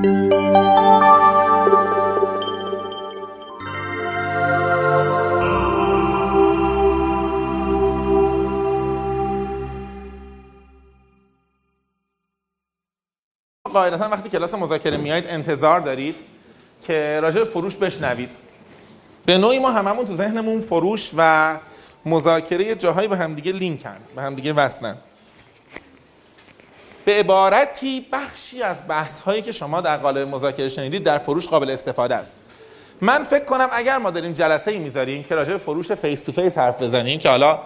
قاعدتا وقتی کلاس مذاکره میایید انتظار دارید که راجع فروش بشنوید. به نوعی ما هممون تو ذهنمون فروش و مذاکره جاهایی به همدیگه لینکن به همدیگه وصلن. به عبارتی بخشی از بحث هایی که شما در قالب مذاکره شنیدید در فروش قابل استفاده است. من فکر کنم اگر ما داریم جلسه ای می‌ذاریم که راجع فروش face to face حرف بزنیم که حالا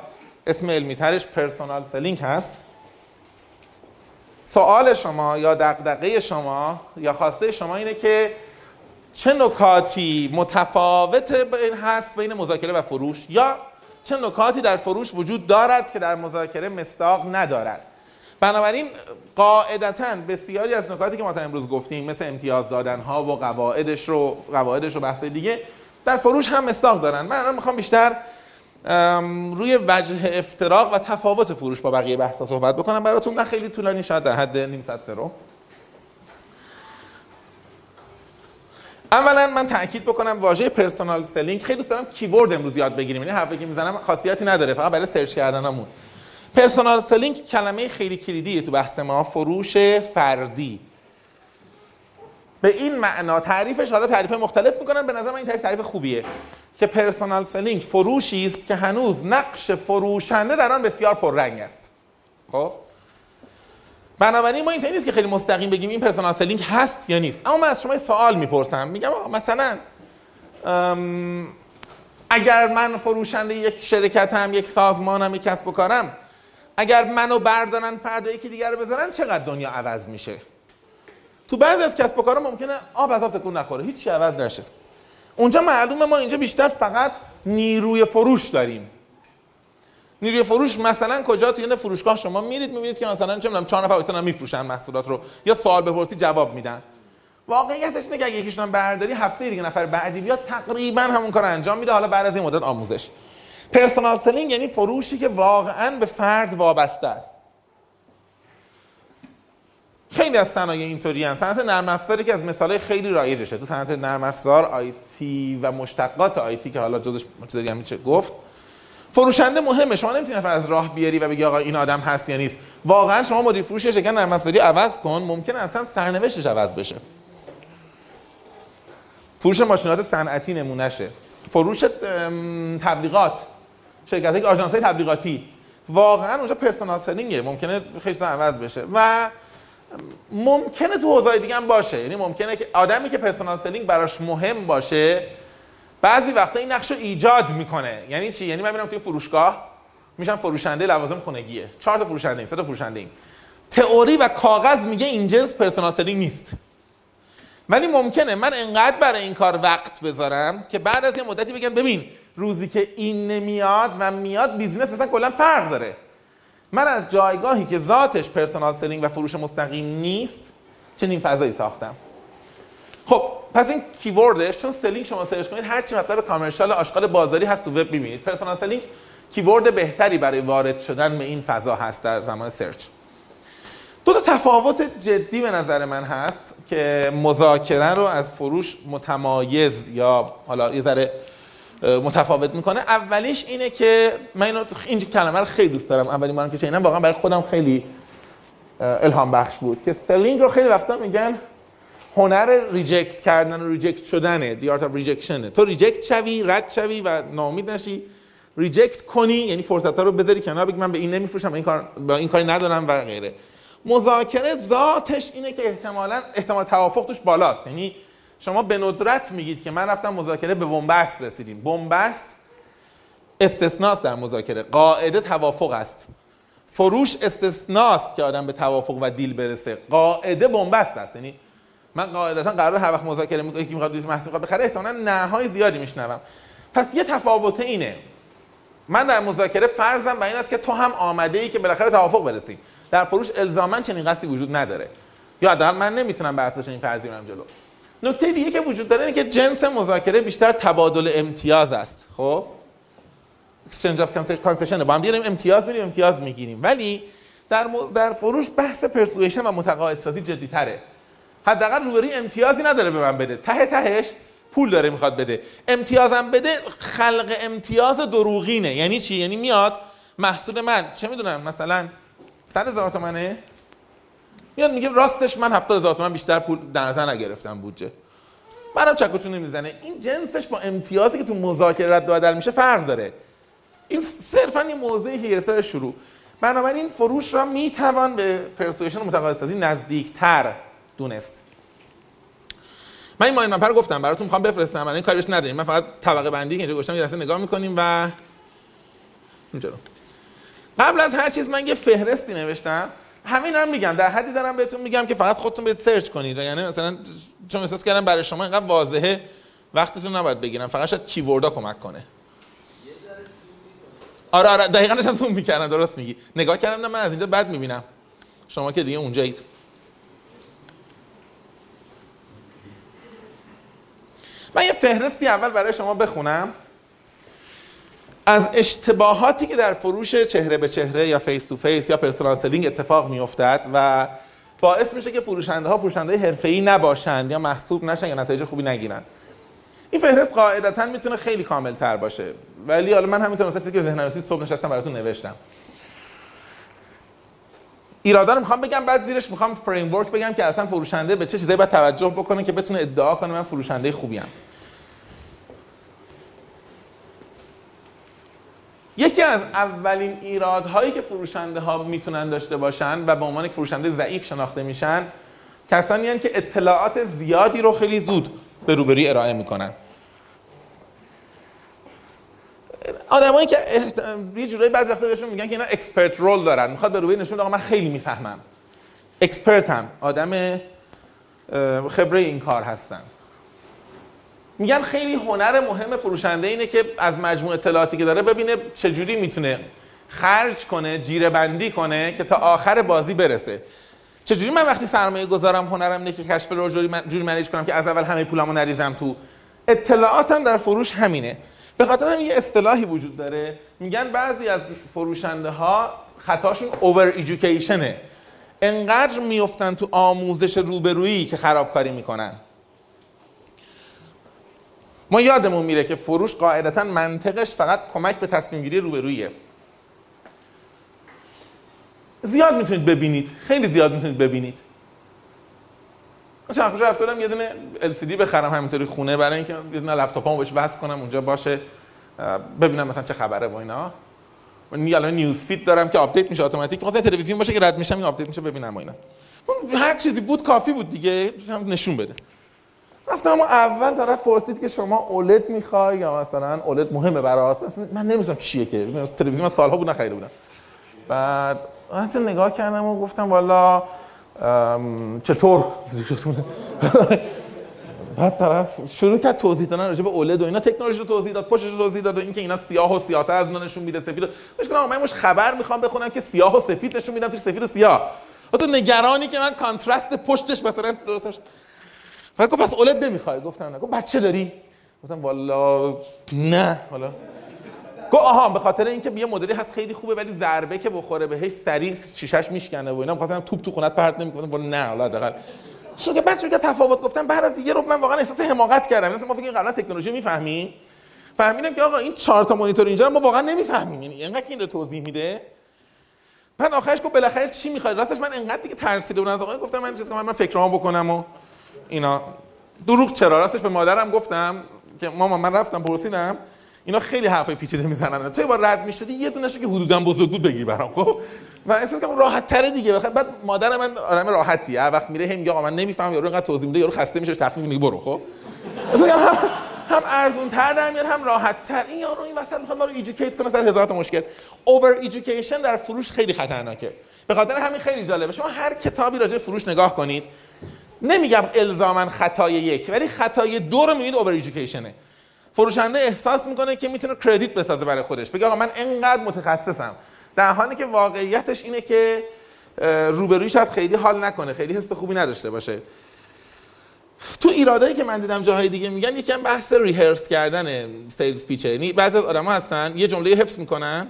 اسم علمی ترش personal selling هست. سوال شما یا دغدغه شما یا خواسته شما اینه که چه نکاتی متفاوت بین هست بین مذاکره و فروش یا چه نکاتی در فروش وجود دارد که در مذاکره مصداق ندارد؟ بنابراین قاعدتا بسیاری از نکاتی که ما تا امروز گفتیم مثل امتیاز دادن ها و قواعدش رو قواعدش رو بحث دیگه در فروش هم مصداق دارن. من الان می‌خوام بیشتر روی وجه افتراق و تفاوت فروش با بقیه بحثا صحبت بکنم. براتون نه خیلی طولانی شاید در حد نیم ساعت رو. اولا من تاکید بکنم واژه personal selling. خیلی دوست دارم keyword امروز یاد بگیریم. یعنی حرفی که می‌زنم خاصیتی نداره فقط برای سرچ کردنمون. personal selling کلمه خیلی کلیدیه تو بحث ما. فروش فردی. به این معنا تعریفش حالا تعریف مختلف می‌کنن به نظر من این تعریف تعریف خوبیه. که personal selling فروشی است که هنوز نقش فروشنده در آن بسیار پررنگ است. خب؟ بنابراین ما اینطوری نیست که خیلی مستقیم بگیم این personal selling هست یا نیست. اما من از شما سوال می‌پرسم. میگم مثلا اگر من فروشنده یک شرکتم یک سازمانم یک کسب و کارم اگر منو بردارن فردا یکی دیگر رو بذارن چقدر دنیا عوض میشه؟ تو بعضی از کسب و کارا ممکنه آب از آب نخوره هیچ عوض نشه. اونجا معلومه ما اینجا بیشتر فقط نیروی فروش داریم. نیروی فروش مثلا کجا؟ توی فروشگاه شما میرید می‌بینید که مثلا چه می‌دونم چهار نفر وایسن میفروشن محصولات رو. یا سوال بپرسی جواب میدن. واقعیتش که اگه یکیشون برداری هفته دیگه نفر بعدی بیاد تقریبا همون کار انجام میده. حالا بعد از این مدت آموزش. personal selling یعنی فروشی که واقعا به فرد وابسته است. خیلی از صنایع اینطوری هستن. صنعت نرم افزاری که از مثالای خیلی رایجشه. تو صنعت نرم افزار IT و مشتقات IT که حالا جزش چیز دیگه میشه گفت فروشنده مهمه. شما نمی‌تونی نفر از راه بیاری و بگی آقا این آدم هست یا نیست. واقعا شما مدیر فروش شرکت نرم افزاری عوض کن ممکن اصلا سرنوشتش عوض بشه. فروش ماشینات صنعتی نمونهشه. فروش تبلیغات. شرکت های آژانس تبلیغاتی. واقعا اونجا personal selling ه ممکنه خیلی عوض بشه. و ممکنه تو حوزه‌های دیگه هم باشه. یعنی ممکنه که آدمی که personal selling براش مهم باشه بعضی وقتا این نقش رو ایجاد می‌کنه. یعنی چی؟ یعنی من میرم توی فروشگاه میشم فروشنده لوازم خونگیه. چهار تا فروشنده ایم سه تا فروشنده ایم. تئوری و کاغذ میگه این جنس personal selling نیست. ولی ممکنه. من انقدر برای این کار وقت بذارم که بعد از یه مدتی بگم ببین روزی که این نمیاد و میاد business اصلا کلا فرق داره. من از جایگاهی که ذاتش personal selling و فروش مستقیم نیست چنین فضایی ساختم. خب پس این keyword ش چون selling شما سرچ کنید هر چی مطلب commercial آشغال بازاری هست تو وب می‌بینید. personal selling keyword بهتری برای وارد شدن به این فضا هست در زمان سرچ دو تا تفاوت جدی به نظر من هست که مذاکره رو از فروش متمایز یا حالا یه ذره متفاوت می‌کنه. اولیش اینه که من اینو این کلمه رو خیلی دوست دارم. اولین بارم که شنیدم واقعا برای خودم خیلی الهام بخش بود. که selling رو خیلی وقتا میگن هنر reject کردن و reject شدنه. The art of rejection. تو reject شوی رد شوی و ناامید نشی. ریجکت کنی یعنی فرصت رو بذاری کنار بگی من به این نمیفروشم این کار با این کاری ندارم و غیره. مذاکره ذاتش اینه که احتمالا احتمال توافق توش بالاست. یعنی شما به ندرت میگید که من رفتم مذاکره به بنبست رسیدیم. بنبست استثناست در مذاکره. قاعده توافق است. فروش استثناست که آدم به توافق و دیل برسه. قاعده بنبست است. یعنی من قاعدتا قرار هر وقت مذاکره می‌کنم یکی می‌خواد دوست محصول بخره احتمالاً نه های زیادی میشنوم. پس یه تفاوت اینه. من در مذاکره فرضم بر این است که تو هم آمده ای که بالاخره توافق برسیم. در فروش الزاما چنین قصدی وجود نداره. یا حداقل من نمی‌تونم بر اساس این فرضی برم جلو. نکته دیگه که وجود داره اینه که جنس مذاکره بیشتر تبادل امتیاز است. خب؟ Exchange of concession. با هم دیگه امتیاز میریم امتیاز می‌گیریم. ولی در, در فروش بحث پرسویشن و متقاعد سازی جدی تره. حداقل روبروی امتیازی نداره به من بده. ته تهش پول داره می‌خواد بده. امتیازم بده خلق امتیاز دروغینه. یعنی چی؟ یعنی میاد محصول من چه می‌دونم مثلا 100 هزار تومنه؟ میاد میگه راستش من 70 هزار تومن بیشتر پول در نظر نگرفتم بودجه. منم چکوچو نمی‌زنه این جنسش با امتیازی که تو مذاکره رد بدل میشه فرق داره. این صرفا یه موضعی که گرفته شروع. بنابراین فروش را می‌توان به پرسویشن متقاعدسازی نزدیکتر دونست. من این ماین رو گفتم براتون می‌خوام بفرستم. این کارش نداریم. من فقط طبقه بندی که اینجا گذاشتم یه نگاه می‌کنیم و اینجا قبل از هر چیز من یه فهرستی نوشتم. همین هم میگم. در حدی دارم بهتون میگم که فقط خودتون برید سرچ کنید. یعنی مثلا چون احساس کردم برای شما اینقدر واضحه وقتتون نباید بگیرم. فقط شاید کیوردا کمک کنه. آره آره. دقیقاً داشتم زوم می‌کردم. درست میگی. نگاه کردم نه من از اینجا بد می‌بینم. شما که دیگه اونجایید. من یه فهرستی اول برای شما بخونم. از اشتباهاتی که در فروش چهره به چهره یا face to face یا personal selling اتفاق میافتد و باعث میشه که فروشنده ها فروشنده حرفه‌ای نباشند یا محسوب نشن یا نتایج خوبی نگیرن. این فهرست قاعدتا می‌تونه خیلی کامل تر باشه. ولی حالا من همینطور مثلا که ذهن نویسی صبح نشستم براتون نوشتم. ایرادا رو می‌خوام بگم بعد زیرش می‌خوام فریم بگم که اصلا فروشنده به چه چیزایی باید توجه بکنه که بتونه ادعا کنه من فروشنده خوبی یکی از اولین ایرادهایی که فروشنده ها می‌تونن داشته باشن و به عنوان فروشنده ضعیف شناخته میشن کسانی هستند که اطلاعات زیادی رو خیلی زود به روبری ارائه می‌کنن. آدمایی که یه جورایی بعضی وقتا بهشون میگن که اینا expert role دارن. می‌خواد به روبری نشون آقا من خیلی می‌فهمم. expert هم آدم خبره این کار هستن. میگن خیلی هنر مهم فروشنده اینه که از مجموع اطلاعاتی که داره ببینه چجوری می‌تونه خرج کنه جیره بندی کنه که تا آخر بازی برسه. چجوری من وقتی سرمایه گذارم هنرم اینه که cash flow جوری, من جوری manage کنم که از اول همه پولمو نریزم تو؟ اطلاعاتم در فروش همینه. به خاطر هم یه اصطلاحی وجود داره. میگن بعضی از فروشنده ها خطاشون اوور ایژوکیشنه انقدر میفتن تو آموزش روبرویی که خرابکاری می‌کنن. ما یادمون میره که فروش قاعدتا منطقش فقط کمک به تصمیم گیری روبرویه زیاد می‌تونید ببینید. خیلی زیاد می‌تونید ببینید. من چند خوش رفت یه دونه LCD بخرم همینطوری خونه برای اینکه یه دونه لپتاپمو بهش وصل کنم اونجا باشه. ببینم مثلا چه خبره با اینا. من الان news feed دارم که آپدیت میشه اتوماتیک. مثلا تلویزیون باشه که رد میشم این آپدیت میشه ببینم اینا. هر چیزی بود کافی بود دیگه. نشون بده. رفتم اما اول طرف پرسید که شما OLED می‌خوای یا مثلا OLED مهمه برات؟ من نمی‌دونم چیه که. تلویزیون من سالها بود نخریده بودم. بعد من نگاه کردم و گفتم والا چطور؟ بعد طرف شروع کرد توضیح دادن راجع به اولد و اینا. تکنولوژی رو توضیح داد پشتش توضیح داد و اینکه اینا سیاه و سیاه‌تر از اون نشون میده سفید مش کنم من مش خبر می‌خوام بخونم که سیاه و سفید نشون میدم توش سفید و سیاه. تو نگرانی که من کانترست پشتش مثلا درستش بعد گفت پس اولد نمی‌خوای؟ گفتم نه. گفت بچه داری؟ گفتم والا نه. حالا. گفت آها به خاطر اینکه یه مدلی هست خیلی خوبه ولی ضربه که بخوره بهش سریع شیشش میشکنه و اینا. می‌خواستم توپ تو خونت پرت نمی‌کنه. والا نه حالا حداقل. که بعد که تفاوت. گفتم بعد از یه رو من واقعا احساس حماقت کردم. مثلا ما فکر قبلا تکنولوژی می‌فهمیم فهمیدم که آقا این چهار تا مانیتور اینجا ما واقعا نمی‌فهمیم. یعنی اینقدر این رو توضیح میده. بعد آخرش گفت بالاخره چی می‌خواد راستش من انقدر دیگه ترسیده بودم. از آقا گفتم من چیز کنم من فکرام بکنم و اینا دروغ چرا؟ راستش به مادرم گفتم که مامان من رفتم پرسیدم. اینا خیلی حرفای پیچیده می‌زنن. تو با رد می‌شدی یه دونهشو که حدودا بزرگ بود بگیر برام خب؟ و احساس کنم راحت تره دیگه بعد مادر من آدم راحتی هر وقت میره میگه آقا من نمیفهم یارو اینقدر توضیح میده یارو خسته میشه تخفیف میگه برو خب؟ هم هم ارزون تر در میاد هم راحت تر این یارو این وسط می‌خواد ما رو ایژوکیت کنه سر هزار تا مشکل. اوور ایژوکیشن در فروش خیلی خطرناکه. به خاطر همین خیلی جالبه. شما هر کتابی راجع فروش نگاه کنید. نمیگم الزاما خطای یک ولی خطای دو رو می‌بینید اوور فروشنده احساس می‌کنه که می‌تونه کردیت بسازه برای خودش. بگه آقا من انقدر متخصصم. در حالی که واقعیتش اینه که روبروی شاید خیلی حال نکنه خیلی حس خوبی نداشته باشه. تو ایرادایی که من دیدم جاهای دیگه میگن یکم بحث ریهرس کردن سیلز پیچه یعنی بعضی از آدما هستن یه جمله حفظ می‌کنن.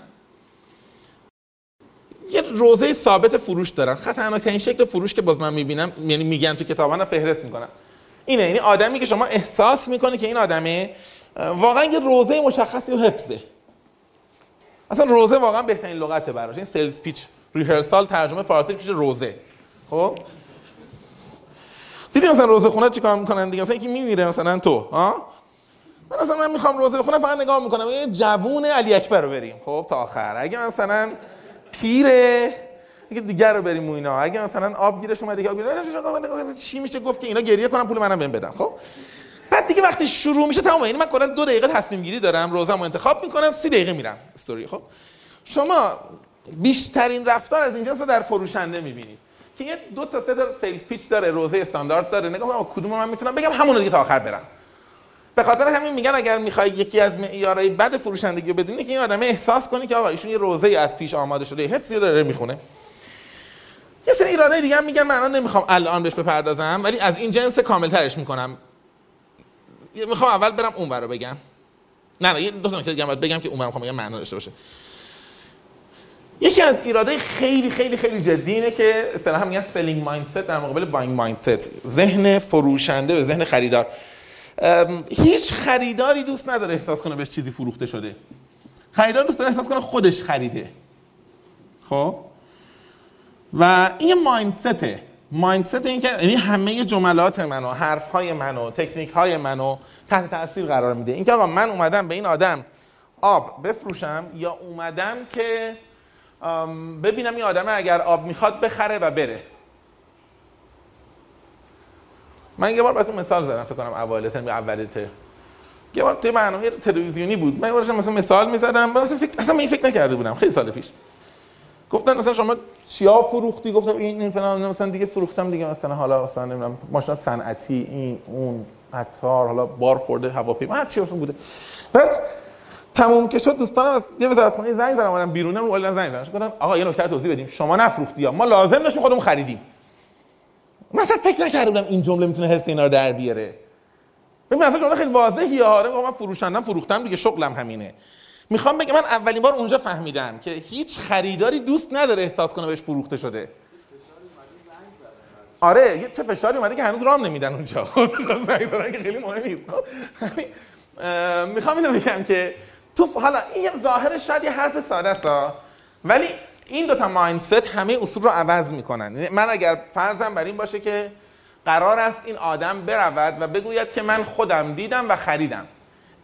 یه روزه ثابت فروش دارن. خطرناکترین شکل فروش که باز من می‌بینم یعنی میگن تو کتابان فهرست می‌کنن. اینه یعنی آدمی که شما احساس می‌کنه که این آدمه واقعا یه روزه مشخصی و حفظه. اصلا روزه واقعا بهترین لغته براش. این سلز پیچ ریهرسال ترجمه فارسی میشه روزه. خب؟ دیدی مثلا روزه خونه چیکار می‌کنن دیگه؟ مثلا یکی میمیره مثلا تو ها؟ من مثلا من می‌خوام روزه بخونم فقط نگاه می‌کنم. یه جوون علی اکبر رو بریم. خب تا آخر. اگه مثلا پیره. اگه دیگر رو بریم اینا. اگه مثلا آب گیرش اومده که آب چی میشه؟ گفت که اینا گریه کنم پول منم بهم بدن. خب؟ بعد دیگه وقتی شروع میشه تمام یعنی من کلا دو دقیقه تصمیم گیری دارم روزم رو انتخاب می‌کنم سی دقیقه میرم استوری خب؟ شما بیشترین رفتار از این جنس در فروشنده می‌بینید که یه دو تا سه تا سیلز پیچ داره روزه استاندارد داره. نگاه کنم کدوم من می‌تونم بگم؟ همون دیگه تا آخر برم. به خاطر همین میگن اگر می‌خوای یکی از معیارهای بد فروشندگی رو بدونی که این آدم احساس کنی که آقا ایشون یه روزه از پیش آماده شده حفظی داره می‌خونه. یه سری ایرادای دیگه هم میگن من الان نمی‌خوام الان بهش بپردازم ولی از این جنس کامل ترش می‌کنم. می‌خوام اول برم اون رو بگم. نه نه یه دو تا نکته دیگه بگم که اون رو می‌خوام بگم معنا داشته باشه. یکی از ایرادای خیلی خیلی خیلی جدی اینه که اصطلاحا میگن selling mindset در مقابل buying mindset ذهن فروشنده و ذهن خریدار. هیچ خریداری دوست نداره احساس کنه بهش چیزی فروخته شده. خریدار دوست داره احساس کنه خودش خریده. خب؟ و این مایندسته مایندست. این که یعنی همه جملات منو حرف های منو تکنیک های منو تحت تاثیر قرار میده. اینکه آقا من اومدم به این آدم آب بفروشم یا اومدم که ببینم این آدمه اگر آب می‌خواد بخره و بره. من یه بار براتون مثال زدم فکر کنم اوایل ترم اولیت یه بار توی برنامه تلویزیونی بود. من یه مثلا مثال می‌زدم مثلا فکر اصلا این فکر نکرده بودم. خیلی سال پیش. گفتن مثلا شما چیا فروختی؟ گفتم این فلان مثلا دیگه فروختم دیگه مثلا حالا مثلا نمی‌دونم ماشینات صنعتی این اون عطار حالا بار خورده هواپیما هر چی بوده. بعد تموم که شد دوستانم از یه وزارت خونه زنگ زدم اومدم بیرونم ولی زنگ زدم. گفتم آقا یه نکته توضیح بدیم. شما نفروختی ما لازم داشتیم خودمون خریدیم. مثلا فکر نکرده بودم این جمله می‌تونه هرس اینا رو در بیاره. ببین اصلا جمله خیلی واضحه. آره من فروشندم فروختم دیگه شغلم همینه. می‌خوام بگم من اولین بار اونجا فهمیدم که هیچ خریداری دوست نداره احساس کنه بهش فروخته شده. آره چه فشاری اومده که هنوز رام نمیدن اونجا. خب که خیلی مهم نیست. خب، می‌خوام اینو بگم که تو حالا این ظاهرش شاید یه حرف ساده است ولی این دوتا مایندست همه اصول رو عوض می‌کنن. یعنی من اگر فرضم بر این باشه که قرار است این آدم برود و بگوید که من خودم دیدم و خریدم.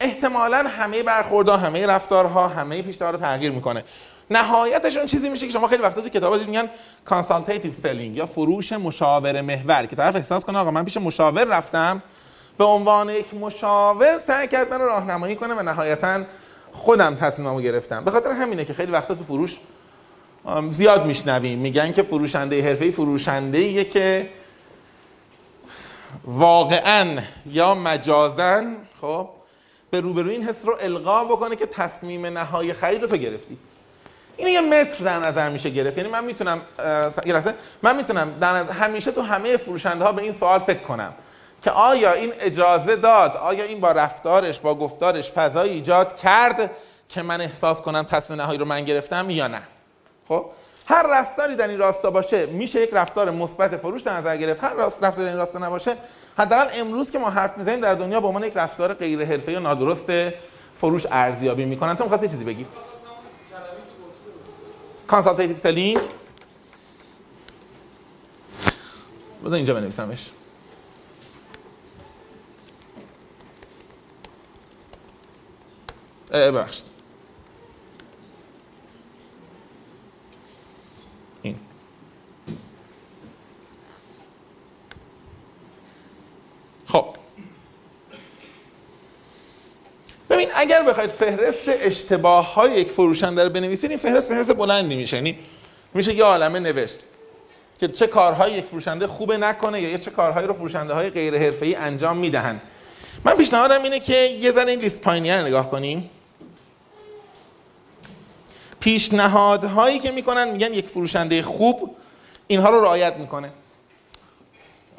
احتمالا همه برخوردها همه رفتارها همه پیشنهاد رو تغییر می‌کنه. نهایتش اون چیزی میشه که شما خیلی وقتا تو کتابا میگن consultative selling یا فروش مشاور محور که طرف احساس کنه آقا من پیش مشاور رفتم به عنوان یک مشاور سعی کرد من رو راهنمایی کنه و نهایتا خودم تصمیممو گرفتم. به خاطر همینه که خیلی وقتا تو فروش زیاد میشنویم. میگن که فروشنده حرفه‌ای فروشنده که واقعا یا مجازن خب به روبروی این حس رو القا بکنه که تصمیم نهایی خرید رو تو گرفتی. این یه متر در نظر میشه گرفت. یعنی من می‌تونم من می‌تونم در نظر همیشه تو همه فروشنده ها به این سوال فکر کنم که آیا این اجازه داد آیا این با رفتارش با گفتارش فضای ایجاد کرد که من احساس کنم تصمیم نهایی رو من گرفتم یا نه؟ خب هر رفتاری در این راستا باشه میشه یک رفتار مثبت فروش در نظر گرفت. هر رفتاری در این راستا نباشه حداقل امروز که ما حرف می‌زنیم در دنیا به عنوان یک رفتار غیر حرفه‌ای و نادرست فروش ارزیابی می‌کنن. تو می‌خواستی چیزی بگی؟ consultative selling بذار اینجا بنویسمش. ببخشید. خب. ببین اگر بخواید فهرست اشتباه های یک فروشنده رو بنویسید این فهرست فهرست بلندی میشه. یعنی میشه یه عالمه نوشت که چه کارهایی یک فروشنده خوبه نکنه یا چه کارهایی رو فروشنده های غیر حرفه‌ای انجام می‌دهن. من پیشنهادم اینه که یه ذره این لیست پایینی رو نگاه کنیم. پیشنهادهایی که می‌کنن میگن یک فروشنده خوب اینها رو رعایت می‌کنه.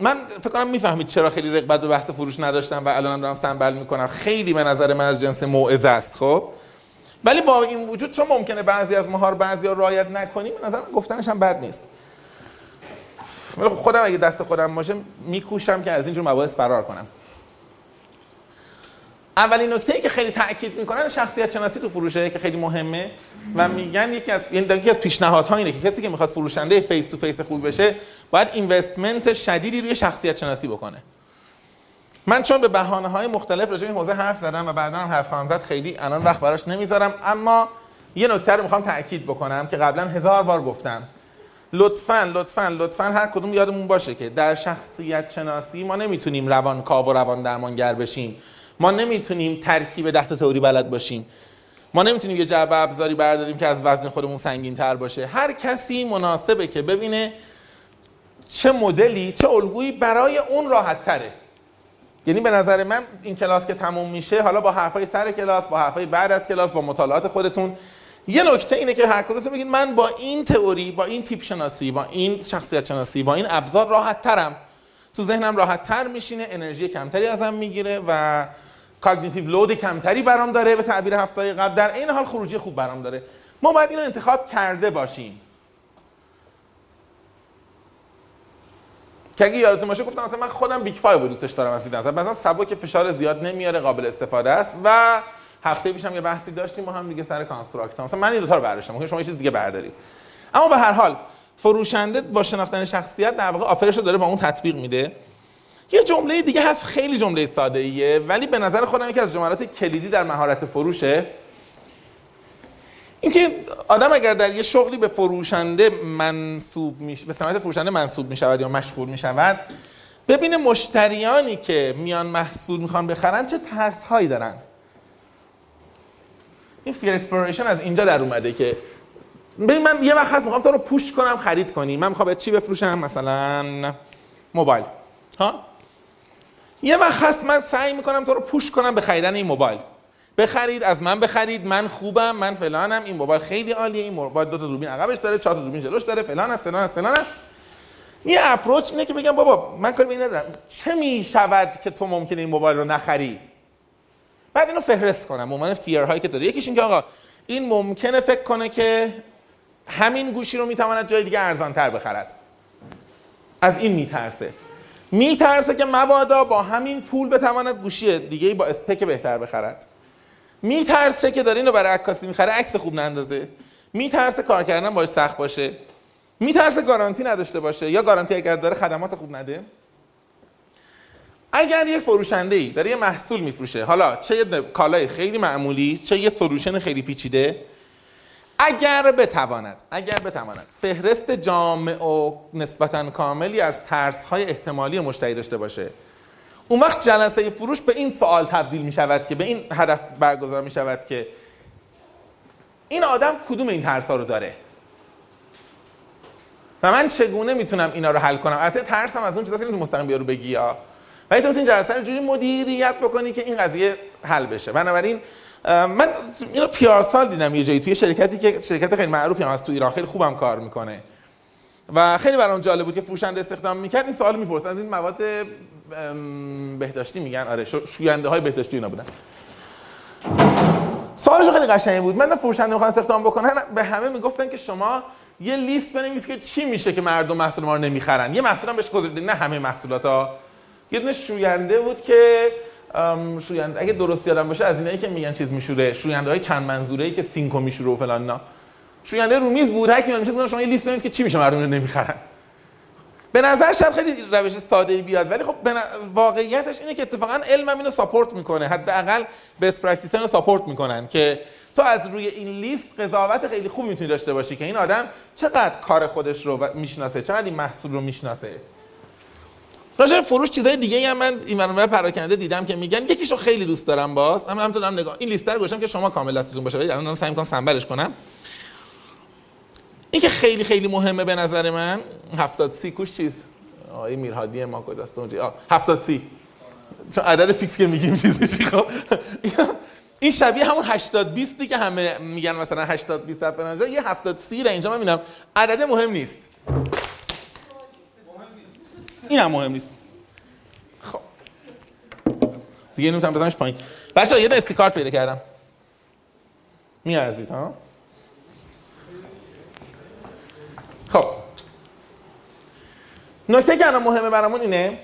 من فکر کنم می‌فهمید چرا خیلی رغبت به بحث فروش نداشتم و الان دارم سنبل می‌کنم. خیلی به نظر من از جنس موعظه است خب؟ ولی با این وجود چون ممکنه بعضی از ماها رو بعضی ها رعایت نکنیم به نظر گفتنش هم بد نیست. خب خودم اگه دست خودم باشه میکوشم که از اینجور مباحث فرار کنم. اولین نکته ای که خیلی تاکید می‌کنن شخصیت شناسی تو فروشه که خیلی مهمه و میگن یکی از یعنی یکی از پیشنهادها اینه که کسی که می‌خواد فروشنده face to face خوب بشه باید investment شدیدی روی شخصیت شناسی بکنه. من چون به بهانه های مختلف راجع به حوزه حرف زدم و بعدا هم حرف خواهم زد خیلی الان وقت براش نمی‌ذارم. اما یه نکته رو می‌خوام تاکید بکنم که قبلا هزار بار گفتم. لطفا لطفا لطفا هر کدوم یادمون باشه که در شخصیت شناسی ما نمی‌تونیم روان کاو و روان درمانگر بشیم. ما نمی‌تونیم ترکیب ده تئوری بلد باشیم. ما نمی‌تونیم یه جعبه ابزاری برداریم که از وزن خودمون سنگین تر باشه. هر کسی مناسبه که ببینه چه مدلی چه الگویی برای اون راحت تره یعنی به نظر من این کلاس که تموم میشه حالا با حرفای سر کلاس با حرفای بعد از کلاس با مطالعات خودتون یه نکته اینه که هر کدومتون بگید من با این تئوری با این تیپ شناسی با این شخصیت شناسی با این ابزار راحت ترم تو ذهنم راحت تر میشینه انرژی کمتری ازم می‌گیره و cognitive load کمتری برام داره به تعبیر هفته قبل. در این حال خروجی خوب برام داره. ما باید اینو انتخاب کرده باشیم. که اگه یادتون باشه گفتم مثلا من خودم Big Five دوستش دارم از این مثلا سبک فشار زیاد نمیاره قابل استفاده است و هفته پیشم یه بحثی داشتیم ما هم دیگه سر construct مثلا من این دو تا رو برداشتم. شما یه چیز دیگه بردارید. اما به هر حال فروشنده با شناختن شخصیت در واقع آفرش رو داره با اون تطبیق میده. یه جمله دیگه هست خیلی جمله ساده ایه ولی به نظر خودم یکی از جملات کلیدی در مهارت فروشه. اینکه آدم اگر در یه شغلی به فروشنده منصوب میشه به سمت فروشنده منصوب می‌شود یا مشغول می‌شود ببینه مشتریانی که میان محصول می‌خوان بخرن چه ترس هایی دارن. این fear exploration از اینجا در اومده که ببین من یه وقت هست می‌خوام تو رو push کنم خرید کنی. من می‌خوام چی بفروشم؟ مثلا موبایل. ها؟ یه وقت هست من سعی می‌کنم تو رو push کنم به خریدن این موبایل. بخرید از من بخرید من خوبم من فلانم این موبایل خیلی عالیه این موبایل دو تا دوربین عقبش داره چهار تا دوربین جلوش داره فلان است فلان است فلان است. یه approach اینه که بگم بابا من کاری به ندارم. چه می‌شود که تو ممکنه این موبایل رو نخری؟ بعد اینو فهرست کنم عنوان فیرهایی که داره. یکیش این که آقا این ممکنه فکر کنه که همین گوشی رو می‌تواند جای دیگه ارزانتر بخرد. از این میترسه. میترسه که مبادا با همین پول بتواند گوشی دیگه با اسپک بهتر بخرد. میترسه که داره اینو برای عکاسی می‌خره عکس خوب نندازه. میترسه کار کردن باش سخت باشه. میترسه گارانتی نداشته باشه. یا گارانتی اگر داره خدمات خوب نده. اگر یک فروشنده ای داره یه محصول میفروشه حالا چه یه کالای خیلی معمولی چه یه سلوشن خیلی پیچیده اگر بتواند اگر بتواند فهرست جامع و نسبتا کاملی از ترس های احتمالی مشتری داشته باشه. اون وقت جلسه فروش به این سوال تبدیل می شود که به این هدف برگزار می شود که این آدم کدوم این ترس ها رو داره؟ و من چگونه می‌تونم اینا رو حل کنم؟ البته ترسم از اون چیزاست که مستقیم بیارو بگی یا. ولی تو می‌تونی جلسه رو جوری مدیریت بکنی که این قضیه حل بشه. بنابراین من اینو پیار سال دیدم یه جایی توی شرکتی که شرکت خیلی معروفی هم از تو ایران. خیلی خوبم کار می‌کنه. و خیلی برام جالب بود که فروشنده استخدام می‌کرد. این سوال می‌پرسن. از این مواد بهداشتی میگن؟ آره شوینده های بهداشتی اینا بودن. سوالش خیلی قشنگی بود. من فروشنده می‌خوان استخدام بکنن به همه می‌گفتن که شما یه لیست بنویس که چی میشه که مردم محصول ما رو نمی‌خرن. یه محصول هم بهش گذاشته نه همه محصولات ها یه دونه شوینده بود که شوینده اگه درست یادم باشه از اینایی که میگن چیز میشوره شوینده های چند منظوره ای که سینکو میشوره و فلان اینا. شوینده رومیز بود هر کی میشه شما یه لیست بنویس که چی میشه مردم نمی‌خرن. به نظر شاید خیلی روش ساده بیاد ولی خب واقعیتش اینه که اتفاقا علم هم اینو support می‌کنه. حداقل best practice رو support می‌کنن که تو از روی این لیست قضاوت خیلی خوب می‌تونی داشته باشی که این آدم چقدر کار خودش رو می‌شناسه چقدر این محصول رو می‌شناسه. راجع فروش چیزای دیگه هم من این برنامه پراکنده دیدم که میگن یکیشو خیلی دوست دارم باز. اما هم دارم نگاه این لیست رو گذاشتم که شما کامل دستتون باشه ولی الان سعی می‌کنم سنبلش کنم. این که خیلی خیلی مهمه به نظر من 70 سی کوش چیز؟ آقای میرهادی ما کجاست؟ اونجا. 70 سی. چون عدد فیکس که میگیم چیز میشی خب. این شبیه همون 80 20 که همه میگن مثلا 80 20 فلان یه 70 سی را اینجا من می‌بینم. عدد مهم نیست. این هم مهم نیست. خب. دیگه نمی‌تونم بزنمش پایین. بچه یه استیکارت پیدا کردم. میارزید ها؟ خب. نکته که الان مهمه برامون اینه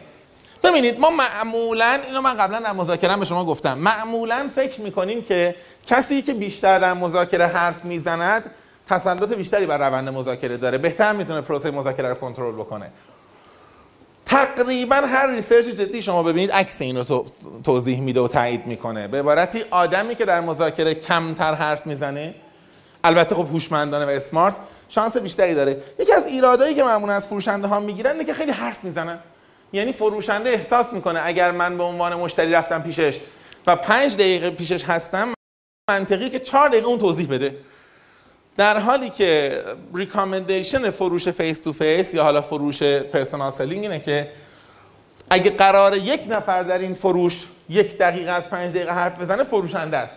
ببینید ما معمولا اینو من قبلا در مذاکره به شما گفتم معمولا فکر می‌کنیم که کسی که بیشتر در مذاکره حرف می‌زند تسلط بیشتری بر روند مذاکره داره. بهتر می‌تونه پروسه مذاکره رو کنترل بکنه. تقریبا هر ریسرچ جدی شما ببینید عکس این رو توضیح میده و تایید می‌کنه. به عبارتی آدمی که در مذاکره کمتر حرف می‌زنه البته خب هوشمندانه و اسمارت شانس بیشتری داره. یکی از ایرادایی که معمولا از فروشنده ها می‌گیرن اینه که خیلی حرف می‌زنن. یعنی فروشنده احساس می‌کنه اگر من به عنوان مشتری رفتم پیشش و پنج دقیقه پیشش هستم منطقی که چهار دقیقه اون توضیح بده. در حالی که recommendation فروش face to face یا حالا فروش personal selling اینه که اگه قرار یک نفر در این فروش یک دقیقه از پنج دقیقه حرف بزنه فروشنده است.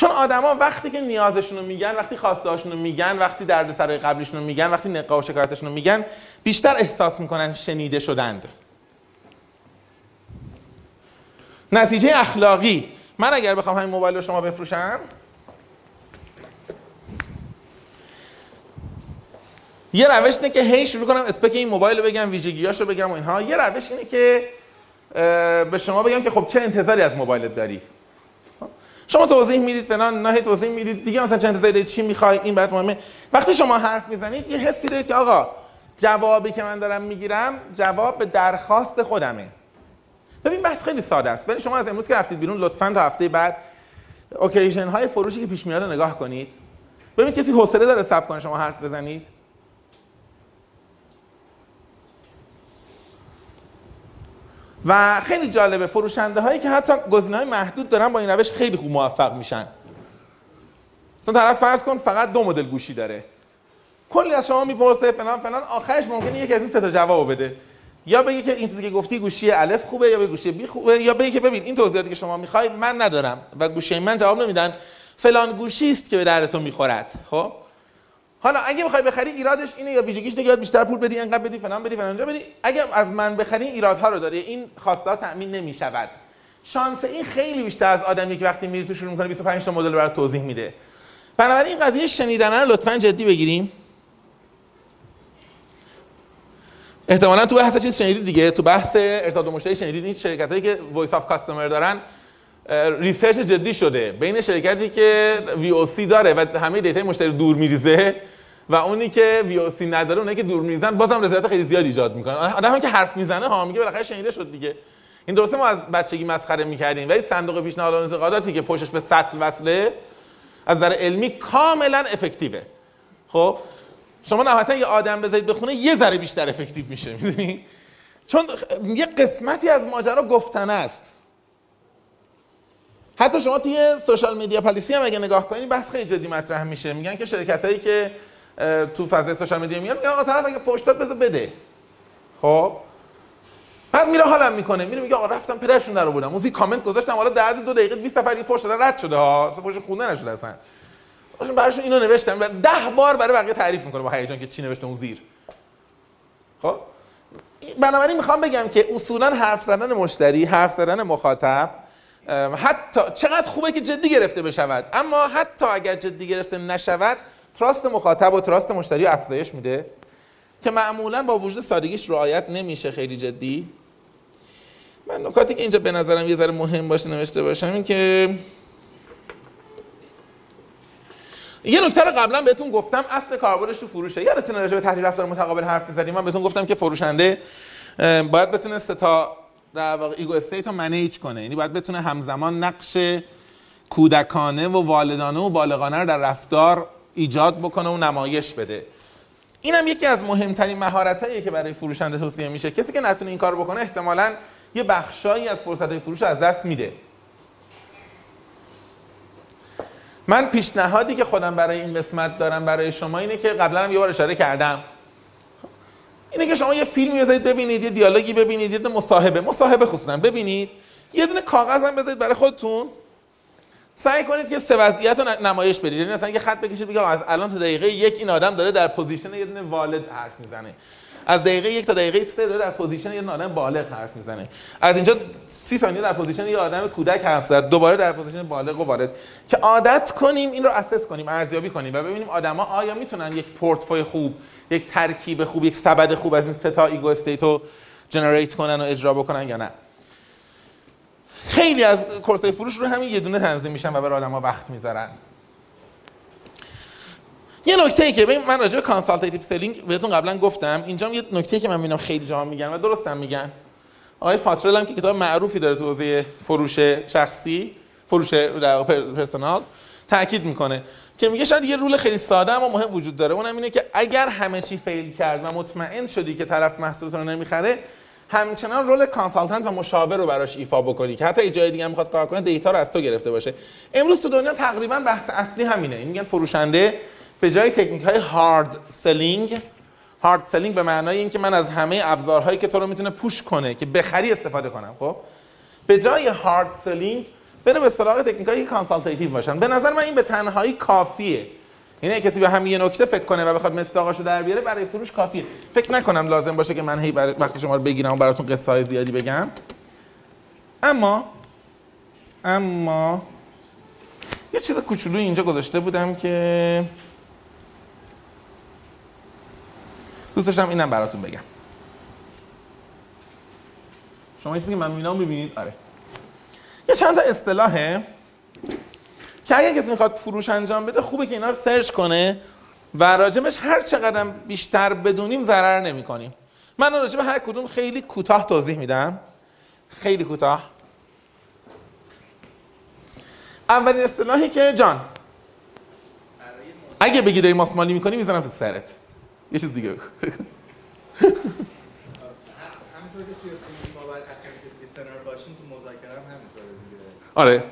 چون آدما وقتی که نیازشون رو میگن وقتی خواستهاشون رو میگن وقتی دردسرای قبلیشون رو میگن وقتی نقا و شکایتشون رو میگن بیشتر احساس می‌کنن شنیده شدند. نتیجه اخلاقی. من اگر بخوام همین موبایل رو شما بفروشم یه روش اینه که هی شروع کنم اسپک این موبایل رو بگم ویژگیاش رو بگم و اینها. یه روش اینه که به شما بگم که خب چه انتظاری از موبایلت داری؟ شما توضیح می‌دید فلان نه توضیح می‌دید. دیگه مثلا انتظاری دارید چی می‌خوای این برات مهمه. وقتی شما حرف می‌زنید یه حسی دارید که آقا جوابی که من دارم می‌گیرم جواب به درخواست خودمه. ببین بحث خیلی ساده است. ولی شما از امروز که رفتید بیرون لطفا تا هفته بعد اوکیژن های فروشی که پیش میاد نگاه کنید. ببین کسی حوصله داره صبر کنه شما حرف بزنید. و خیلی جالبه فروشنده هایی که حتی گزینه های محدود دارن با این روش خیلی خوب موفق میشن. مثلا طرف فرض کن فقط دو مدل گوشی داره. کلی از شما می‌پرسه فلان فلان آخرش ممکنه یکی از این سه تا جواب بده. یا بگی که این چیزی که گفتی گوشی الف خوبه یا به گوشی بی خوبه یا بگی که ببین این توضیحاتی که شما می‌خوای من ندارم و گوشی من جواب نمیدن. فلان گوشی است که به دردتون می‌خورد خب؟ حالا اگه بخوای بخری ایرادش اینه یا ویژگیش دیگه بیشتر پول بدی انقدر بدی فلان بدی فلان بدی. اگه از من بخری ایرادها رو داره این خواسته تامین نمی‌شود. شانس این خیلی بیشتر از آدمی که وقتی میری تو شروع می‌کنه 25 تا مدل برات توضیح میده. بنابراین این قضیه شنیدن رو لطفا جدی بگیریم. احتمالا تو بحث چیز شنیدید دیگه. تو بحث ارتباط مشتری شنیدید این شرکتایی که voice of customer دارن research جدی شده. بین شرکتی که VOC داره و همه data مشتری دور میریزه و اونی که VOC نداره اونایی که دور میریزن بازم رضایت خیلی زیاد ایجاد می‌کنن. آدمی که حرف می‌زنه ها میگه بالاخره شنیده شد دیگه. این درسته ما از بچگی مسخره می‌کردیم ولی صندوق پیشنهاد و انتقاداتی که پشتش به سطل وصله از نظر علمی کاملا افکتیوه. خب شما نهایتا یه آدم بذارید بخونه یه ذره بیشتر افکتیو میشه می‌دونی؟ چون یه قسمتی از ماجرا گفتن است. حتی شما توی سوشال میدیا پالیسی هم اگه نگاه کنید بحث خیلی جدی مطرح میشه. میگن که شرکت هایی که تو فضای سوشال میدیا میان میگن آقا طرف اگه فوش داد بذار بده. خب؟ بعد میره حالم می‌کنه. میره میگه آقا رفتم پدرشون در آوردم. موزی کامنت گذاشتم. حالا در دو دقیقه 20 نفر این فوش رد شده ها. فوش خونده نشده اصلا. باشون براشون اینو نوشتم و ده بار برای بقیه تعریف می‌کنه با هیجان که چی نوشته اون زیر. خب؟ بنابراین می‌خوام بگم که اصولا حرف زدن مشتری حرف زدن مخاطب حتی چقدر خوبه که جدی گرفته بشود. اما حتی اگر جدی گرفته نشود trust مخاطب و trust مشتری افزایش میده که معمولا با وجود سادگیش رعایت نمیشه خیلی جدی. من نکاتی که اینجا به نظرم یه ذره مهم باشه نوشته باشم این که یه نکته رو قبلا بهتون گفتم اصل کاربردش تو فروشه. یادتونه راجع به تحلیل رفتار متقابل حرف زدیم. من بهتون گفتم که فروشنده باید بتونه سه تا در واقع ego state رو manage کنه. یعنی باید بتونه همزمان نقش کودکانه و والدانه و بالغانه رو در رفتار ایجاد بکنه و نمایش بده. اینم یکی از مهمترین مهارتاییه که برای فروشنده توصیه میشه. کسی که نتونه این کار بکنه احتمالاً یه بخشایی از فرصت فروش از دست میده. من پیشنهادی که خودم برای این قسمت دارم برای شما اینه که قبلا هم یه بار اشاره کردم. اینه که شما یه فیلمی بذارید ببینید یه دیالوگی ببینید یه مصاحبه مصاحبه خصوصا ببینید. یه دونه کاغذ هم بذارید برای خودتون. سعی کنید که سه وضعیت رو نمایش بدید. یعنی مثلا یه خط بکشید بگید از الان تا دقیقه یک این آدم داره در position یه دونه والد حرف می‌زنه. از دقیقه یک تا دقیقه سه داره در position یه آدم بالغ حرف می‌زنه. از اینجا سی ثانیه در position یه آدم کودک حرف زد دوباره در position بالغ و والد. که عادت کنیم این رو assess کنیم ارزیابی کنیم و ببینیم آدما آیا می‌تونن یک پورتفوی خوب یک ترکیب خوب یک سبد خوب از این سه تا ego state و generate کنن و اجرا بکنن یا نه. خیلی از course ای فروش رو همین یه دونه تنظیم میشن و برای آدما وقت می‌ذارن. یه نکته که ببین من راجع به consultative selling بهتون قبلا گفتم. اینجا یه نکته که من می‌بینم خیلی جاها میگن و درستم میگن. آقای فاترل هم که کتاب معروفی داره تو حوزه فروش شخصی فروش personal تاکید می‌کنه. که میگه شاید یه rule خیلی ساده اما مهم وجود داره. اونم اینه که اگر همه چی fail کرد و مطمئن شدی که طرف محصولت رو نمی‌خره همچنان role consultant و مشاور رو براش ایفا بکنی که حتی جای دیگه می‌خواد کار کنه data رو از تو گرفته باشه. امروز تو دنیا تقریبا بحث اصلی همینه. این میگن فروشنده به جای تکنیک های hard selling hard selling به معنای اینکه من از همه ابزارهایی که تو رو می‌تونه push کنه که بخری استفاده کنم خب؟ به جای hard selling بره به سراغ تکنیک های consultative باشن. به نظر من این به تنهایی کافیه. یعنی کسی به همین یه نکته فکر کنه و بخواد مصداقاشو در بیاره برای فروش کافیه. فکر نکنم لازم باشه که من هی برای وقتی شما رو بگیرم و براتون قصه های زیادی بگم. اما اما یه چیز کوچولوی اینجا گذاشته بودم که دوست داشتم اینم براتون بگم. شما یه که من می‌بینم ببینید آره. یه چند تا اصطلاحه که اگه کسی می‌خواد فروش انجام بده خوبه که اینا رو سرچ کنه و راجبش هر چقدر بیشتر بدونیم ضرر نمی کنیم من راجب هر کدوم خیلی کوتاه توضیح میدم. خیلی کوتاه. اولین اصطلاحی که جان اگه بگی داری ماسمالی می‌کنی می‌زنم تو سرت. یه چیز دیگه همینطور که توی ما باید اتنتیو باشیم تو مذاکره هم همینطوره دیگه آره.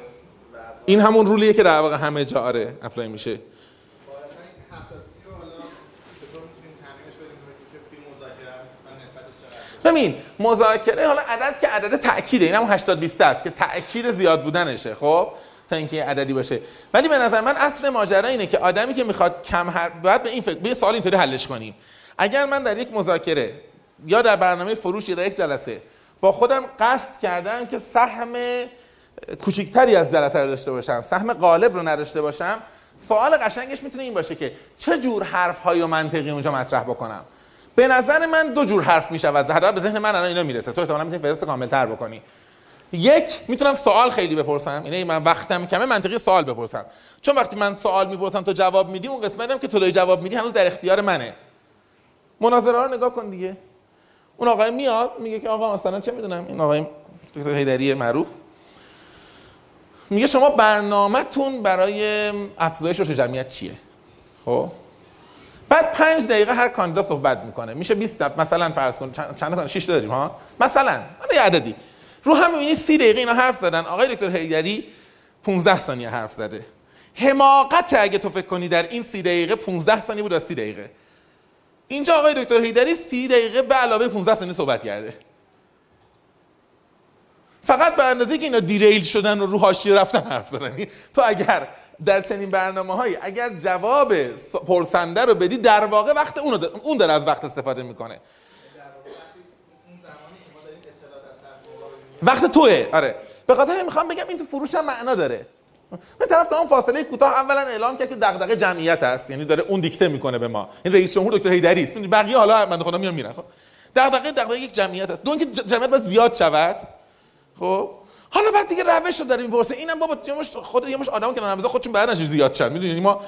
این همون رولیه که در واقع همه جا آره اپلای میشه. ببین مذاکره حالا عدد که عدد تاکیده این همون 80 20 است که تاکید زیاد بودنشه خب؟ تا اینکه عددی باشه. ولی به نظر من اصل ماجرا اینه که آدمی که می‌خواد کم هر باید به این فکر به سوال اینطوری حلش کنیم. اگر من در یک مذاکره یا در برنامه فروش یا در یک جلسه با خودم قصد کردم که سهم کوچکتری از جلسه رو داشته باشم سهم غالب رو نداشته باشم سوال قشنگش می‌تونه این باشه که چه جور حرف های و منطقی اونجا مطرح بکنم؟ به نظر من دو جور حرف می‌شود. حداقل به ذهن من الان اینا می‌رسه. تو احتمالاً می‌تونی فهرست کامل تر بکنی. یک می‌تونم سوال خیلی بپرسم. اینه من وقتم کمه منطقی سوال بپرسم. چون وقتی من سوال می‌پرسم تو جواب میدی اون قسمتم که تو جواب میدی هنوز در اختیار منه. مناظره رو نگاه کن دیگه. اون آقای میاد میگه که آقا مثلا چه می‌دونم این آقای دکتر هیدری معروف. میگه شما برنامهتون برای افزایش رشد جمعیت چیه؟ خب؟ بعد پنج دقیقه هر کاندیدا صحبت می‌کنه. میشه 20 دقیقه مثلا فرض کن چند تا 6 داریم ها؟ مثلا. یه عددی. رو هم می‌بینی 30 دقیقه اینا حرف زدن. آقای دکتر هیدری 15 ثانیه حرف زده. حماقت اگه تو فکر کنی در این 30 دقیقه 15 ثانیه بود از 30 دقیقه. اینجا آقای دکتر هیدری 30 دقیقه به علاوه 15 ثانیه صحبت کرده. فقط به اندازه که اینا دیریل شدن و رو حاشیه رفتن حرف زدن. یعنی تو اگر در چنین برنامه هایی اگر جواب پرسنده رو بدی در واقع وقت اون, اون داره از وقت استفاده می‌کنه. وقت توه. آره. به خاطر می‌خوام بگم این تو فروش هم معنا داره. من طرف اون فاصله کوتاه اولا اعلام کرد که دغدغه جمعیت است. یعنی داره اون دیکته می‌کنه به ما. این رئیس جمهور دکتر هیدری است. بقیه حالا من خدا میام میرن خب. دغدغه دغدغه یک جمعیت است. دون که جمعیت باید زیاد شود. خب؟ حالا بعد دیگه روش رو داره می‌پرسه اینم بابا یه خود یه مش آدمو که نمی‌ذاره خودشون بعدش زیاد شد می‌دونی؟ ما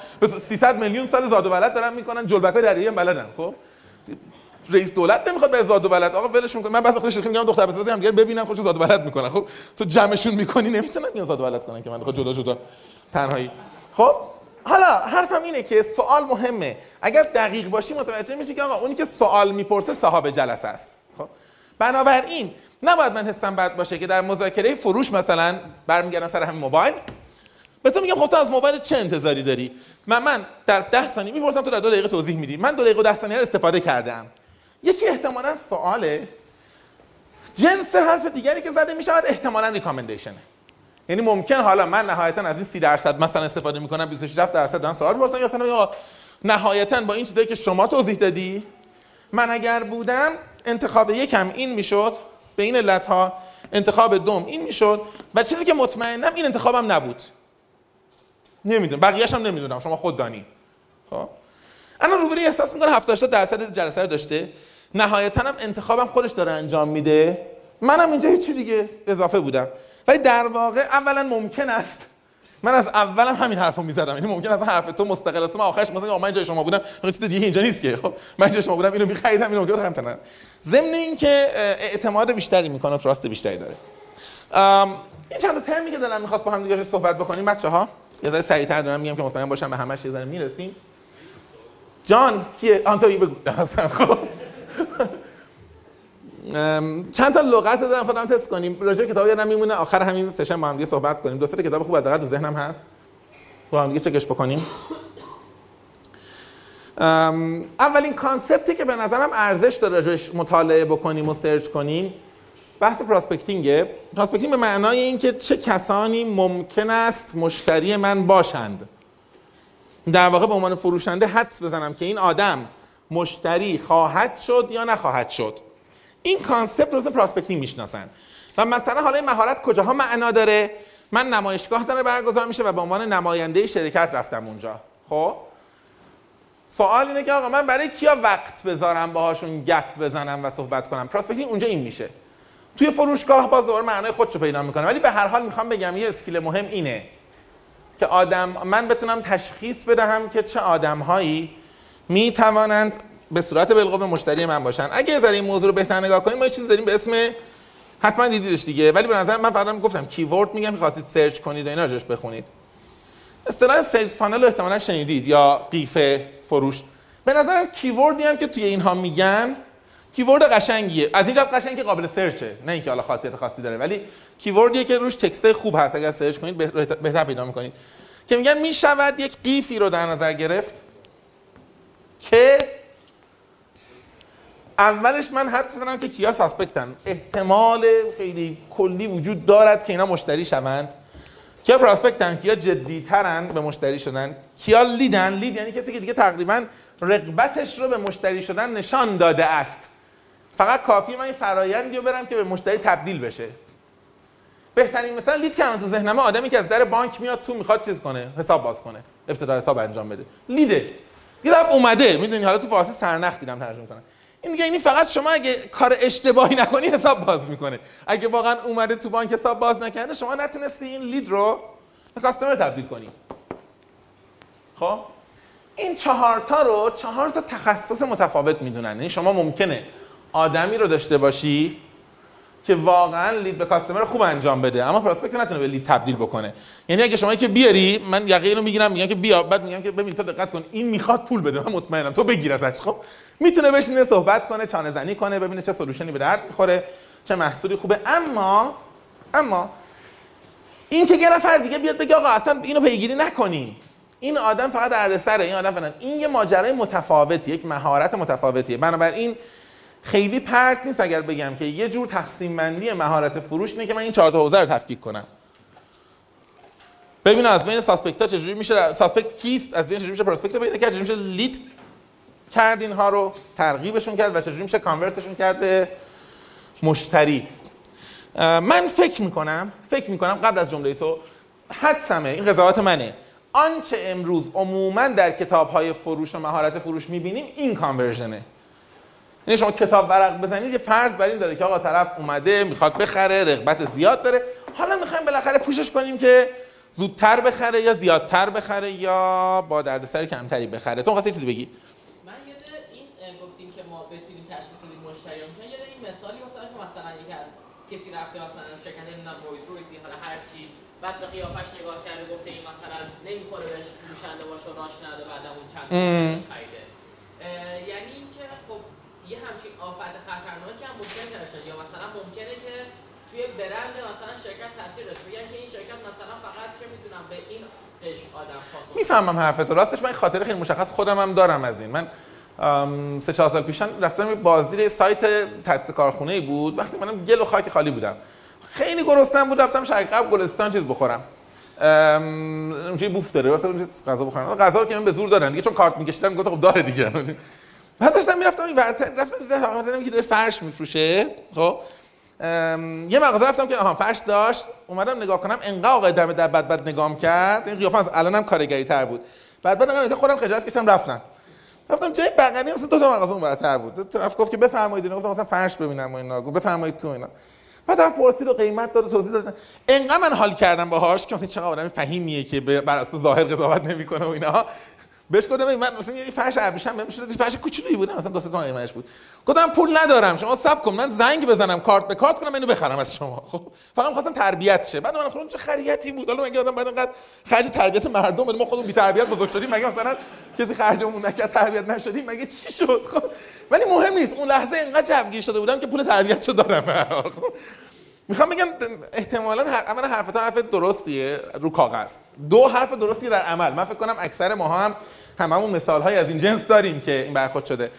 300 میلیون سال زاد و ولد دارن می‌کنن جلبکای دریایی هم بلدن خب؟ رئیس دولت نمی‌خواد به زاد و ولد. آقا ولش می‌کنه من بعضی وقتا میگم دختر بسازی هم ببینن خودشون زاد و ولد می‌کنن. خب؟ تو جمعشون می‌کنی نمی‌تونن میان زاد و ولد کنن که من خود جدا جدا تنهایی. خب؟ حالا حرفم اینه که سوال مهمه. اگر دقیق باشی متوجه میشی که آقا اونی که سوال می‌پرسه صاحب جلسه است. خب؟ بنابراین نباید من حسم بد باشه که در مذاکره فروش مثلا برمیگردم سر همین موبایل. به تو میگم خب تو از موبایل چه انتظاری داری؟ من من در ده ثانیه می‌پرسم تو در دو دقیقه توضیح میدی. من دو دقیقه و ده ثانیه رو استفاده کردم یکی احتمالا سواله. جنس حرف دیگری که زده می‌شود احتمالا ریکامندیشنه یعنی ممکن حالا من نهایتا از این 30 درصد مثلا استفاده می‌کنم 26 درصد دارم سوال می‌پرسم مثلا نهایتا با این چیزایی که شما توضیح دادی من اگر بودم انتخاب یکم این می‌شد. این علت ها انتخاب دوم این می‌شد و چیزی که مطمئنم این انتخابم نبود. نمی‌دونم. بقیه‌اش هم نمی‌دونم. شما خود دانی. خب؟ انا روبری احساس می‌کنه 70 80 درصد جلسه رو داشته. نهایتا هم انتخابم خودش داره انجام میده. منم اینجا هیچی دیگه اضافه بودم. ولی در واقع اولا ممکن است من از اولم همین حرفو می‌زدم. یعنی ممکن است حرف تو مستقل است من آخرش مثلا من جای شما بودم چیز دیگه اینجا نیست که. خب من جای شما بودم اینو می‌خریدم اینو ممکن هم ضمن اینکه اعتماد بیشتری می‌کنه تراست بیشتری داره. این چند تا ترمی که دارم می‌خواست با هم دیگه صحبت بکنیم بچه‌ها. یه ذره سریعتر دارم میگم که مطمئن باشم به همش یه ذره می‌رسیم. جان کیه؟ آنتوی بگو. خب. چند تا لغت دارم خودم تست کنیم. راجع کتاب یادم میمونه. آخر همین سشن با هم دیگه صحبت کنیم. دو سه کتاب خوب حداقل تو ذهنم هست. با هم دیگه چکش بکنیم. اولین concept ی که به نظرم ارزش داره راجعش مطالعه بکنیم و search کنیم بحث prospecting ه prospecting به معنای اینکه چه کسانی ممکن است مشتری من باشند. در واقع به عنوان فروشنده حدس بزنم که این آدم مشتری خواهد شد یا نخواهد شد. این concept رو prospecting می‌شناسن. و مثلا حالا این مهارت کجاها معنا داره؟ من نمایشگاه داره برگزار میشه و به عنوان نماینده شرکت رفتم اونجا. خب؟ سوال اینه که آقا من برای کیا وقت بذارم باهاشون گپ بزنم و صحبت کنم؟ prospecting اونجا این میشه. توی فروشگاه باز دوباره معنای خودشو پیدا می‌کنه. ولی به هر حال می‌خوام بگم یه skill مهم اینه که آدم من بتونم تشخیص بدهم که چه آدمهایی می‌توانند به صورت بالقوه مشتری من باشن. اگه یه این موضوع رو بهتر نگاه کنیم ما یه چیزی داریم به اسم حتما دیدیدش دیگه. ولی به نظر من فقط گفتم keyword میگم که خواستید search کنید و اینا راجعش بخونید. اصطلاح sales funnel رو احتمالاً شنیدید یا قیف فروش. به نظرم keyword ی هم که توی اینها میگن keyword قشنگیه. از اینجا قشنگ که قابل search ه. نه اینکه حالا خاصیت خاصی داره ولی keyword یه که روش text خوب هست. اگر search کنید بهتر پیدا می‌کنید. که میگن می‌شود یک قیفی رو در نظر گرفت که اولش من حد زدم که کیا ساسپکتن احتمال خیلی کلی وجود دارد که اینا مشتری شوند. کیا پراسپکتن کیا جدی ترن به مشتری شدن. کیا لیدن لید یعنی کسی که دیگه تقریبا رقبتش رو به مشتری شدن نشان داده است. فقط کافی من این فرایندی رو برم که به مشتری تبدیل بشه. بهترین مثلا لید کردن تو ذهنم آدمی که از در بانک میاد تو می‌خواد چیز کنه حساب باز کنه افتتاح حساب انجام بده. لیده یه اومده می‌دونی؟ حالا تو فارسی سرنخ دیدم ترجمه کنم. این دیگه اینی فقط شما اگه کار اشتباهی نکنی حساب باز می‌کنه. اگه واقعا اومده تو بانک حساب باز نکنه شما نتونستی این لید رو به کاستمر تبدیل کنی. خب؟ این چهار تا رو چهار تا تخصص متفاوت می‌دونن. یعنی شما ممکنه آدمی رو داشته باشی که واقعا لید به کاستمر خوب انجام بده. اما پراسپکت نتونه به لید تبدیل بکنه. یعنی اگه شما که بیاری من یقه رو می‌گیرم میگم که بیا بعد میگم که ببین تو دقت کن این می‌خواد پول بده. من مطمئنم تو بگیر ازش. خب می‌تونه بشینه صحبت کنه چانه زنی کنه ببینه چه سولوشنی به درد می‌خوره چه محصولی خوبه. اما اما این که یه نفر دیگه بیاد بگه آقا اصلا اینو پیگیری نکنیم. این آدم فقط دردسره. این آدم فلان این یه ماجرای متفاوتی یک مهارت متفاوتیه. بنابراین خیلی پرت نیست اگر بگم که یه جور تقسیم بندی مهارت فروش اینه که من این چهار تا حوزه رو تفکیک کنم. ببین از بین ساسپکت ها چجوری میشه ساسپکت کیست؟ از بین چجوری میشه پروسپکت پیدا کرد؟ چجوری میشه لید کرد اینها رو؟ ترغیبشون کرد و چجوری میشه کانورتشون کرد به مشتری؟ من فکر می‌کنم فکر می‌کنم قبل از جمله تو حدسمه این قضاوت منه. آنچه امروز عموما در کتاب های فروش و مهارت فروش می‌بینیم این کانورژنه. یعنی شما کتاب ورق بزنید یه فرض بر این داره که آقا طرف اومده می‌خواد بخره رغبت زیاد داره. حالا می‌خوایم بالاخره پوشش کنیم که زودتر بخره یا زیادتر بخره یا با دردسر کمتری بخره. تو خواستی چیزی بگی؟ من یه این گفتیم که ما بتونیم تشخیص بدیم مشتریان. که یه این مثالی که مثلا یکی از کسی رفته مثلا شرکت نمی‌دونم رویز رویزی حالا هر چی بعد به قیافش نگاه کرده گفته این مثلا نمی‌خوره بهش فروشنده باشه راش نده بعد اون چند خریده. یعنی اینکه خب یه همچین آفت خطرناکی هم ممکن داشته یا مثلا ممکنه که توی برند مثلا شرکت تاثیر داشته. بگن که این شرکت مثلا فقط چه می‌دونم به این قشر آدم می‌فهمم حرفتو. راستش من خاطر خیلی مشخص خودم هم دارم از این. من سه چهار سال پیشم رفتم بازدید سایت تست کارخونه بود. وقتی منم گل و خاک خالی بودم. خیلی گرسنم بود. رفتم شرق قبل گلستان چیز بخورم. اونجا بوف داره. واسه غذا بخورم. غذا که من به زور دادن دیگه. چون کارت میکشیدم گفتم خب داره دیگه. بعد داشتم می‌رفتم این ورتر رفتم دیدم فقط که داره فرش میفروشه خب؟ یه مغازه رفتم که آها فرش داشت اومدم نگاه کنم انقدر آقای دم در بد بد نگام کرد این قیافه از الانم کارگری تر بود. بعد بعد نگاه خودم خجالت کشم رفتم. رفتم جای بغلی مثلا دو تا مغازه اون برتر بود. طرف گفت که بفرمایید اینا گفتم مثلا فرش ببینم و اینا گفت بفرمایید تو اینا. بعد طرف پرسید و قیمت داد و توضیح داد. انقدر من حال کردم باهاش که مثلا چقدر آدم فهیمیه که بر اساس ظاهر قضاوت نمی‌کنه و اینا. بهش گفتم من مثلا یه فرش ابریشم بهم شده فرش کوچولویی بود مثلا دو سه تومن قیمتش بود. گفتم پول ندارم شما صبر کن من زنگ بزنم کارت به کارت کنم اینو بخرم از شما. خب فقط می‌خواستم تربیت شه. بعد من خودم چه خریتی بود؟ حالا مگه آدم بعد انقدر خرج تربیت مردم بده ما خودمون بی تربیت بزرگ شدیم مگه مثلا کسی خرجمون نکرد تربیت نشدیم؟ مگه چی شد؟ خب ولی مهم نیست. اون لحظه انقدر جوگیر شده بودم که پول تربیتشو دارم. به هر حال. خب می‌خوام بگم احتمالا هر اولا حرفت حرف درستیه رو کاغذ. دو حرف درستی در عمل. من فکر کنم اکثر ما هم هممون مثال های از این جنس داریم که این برخورد شده.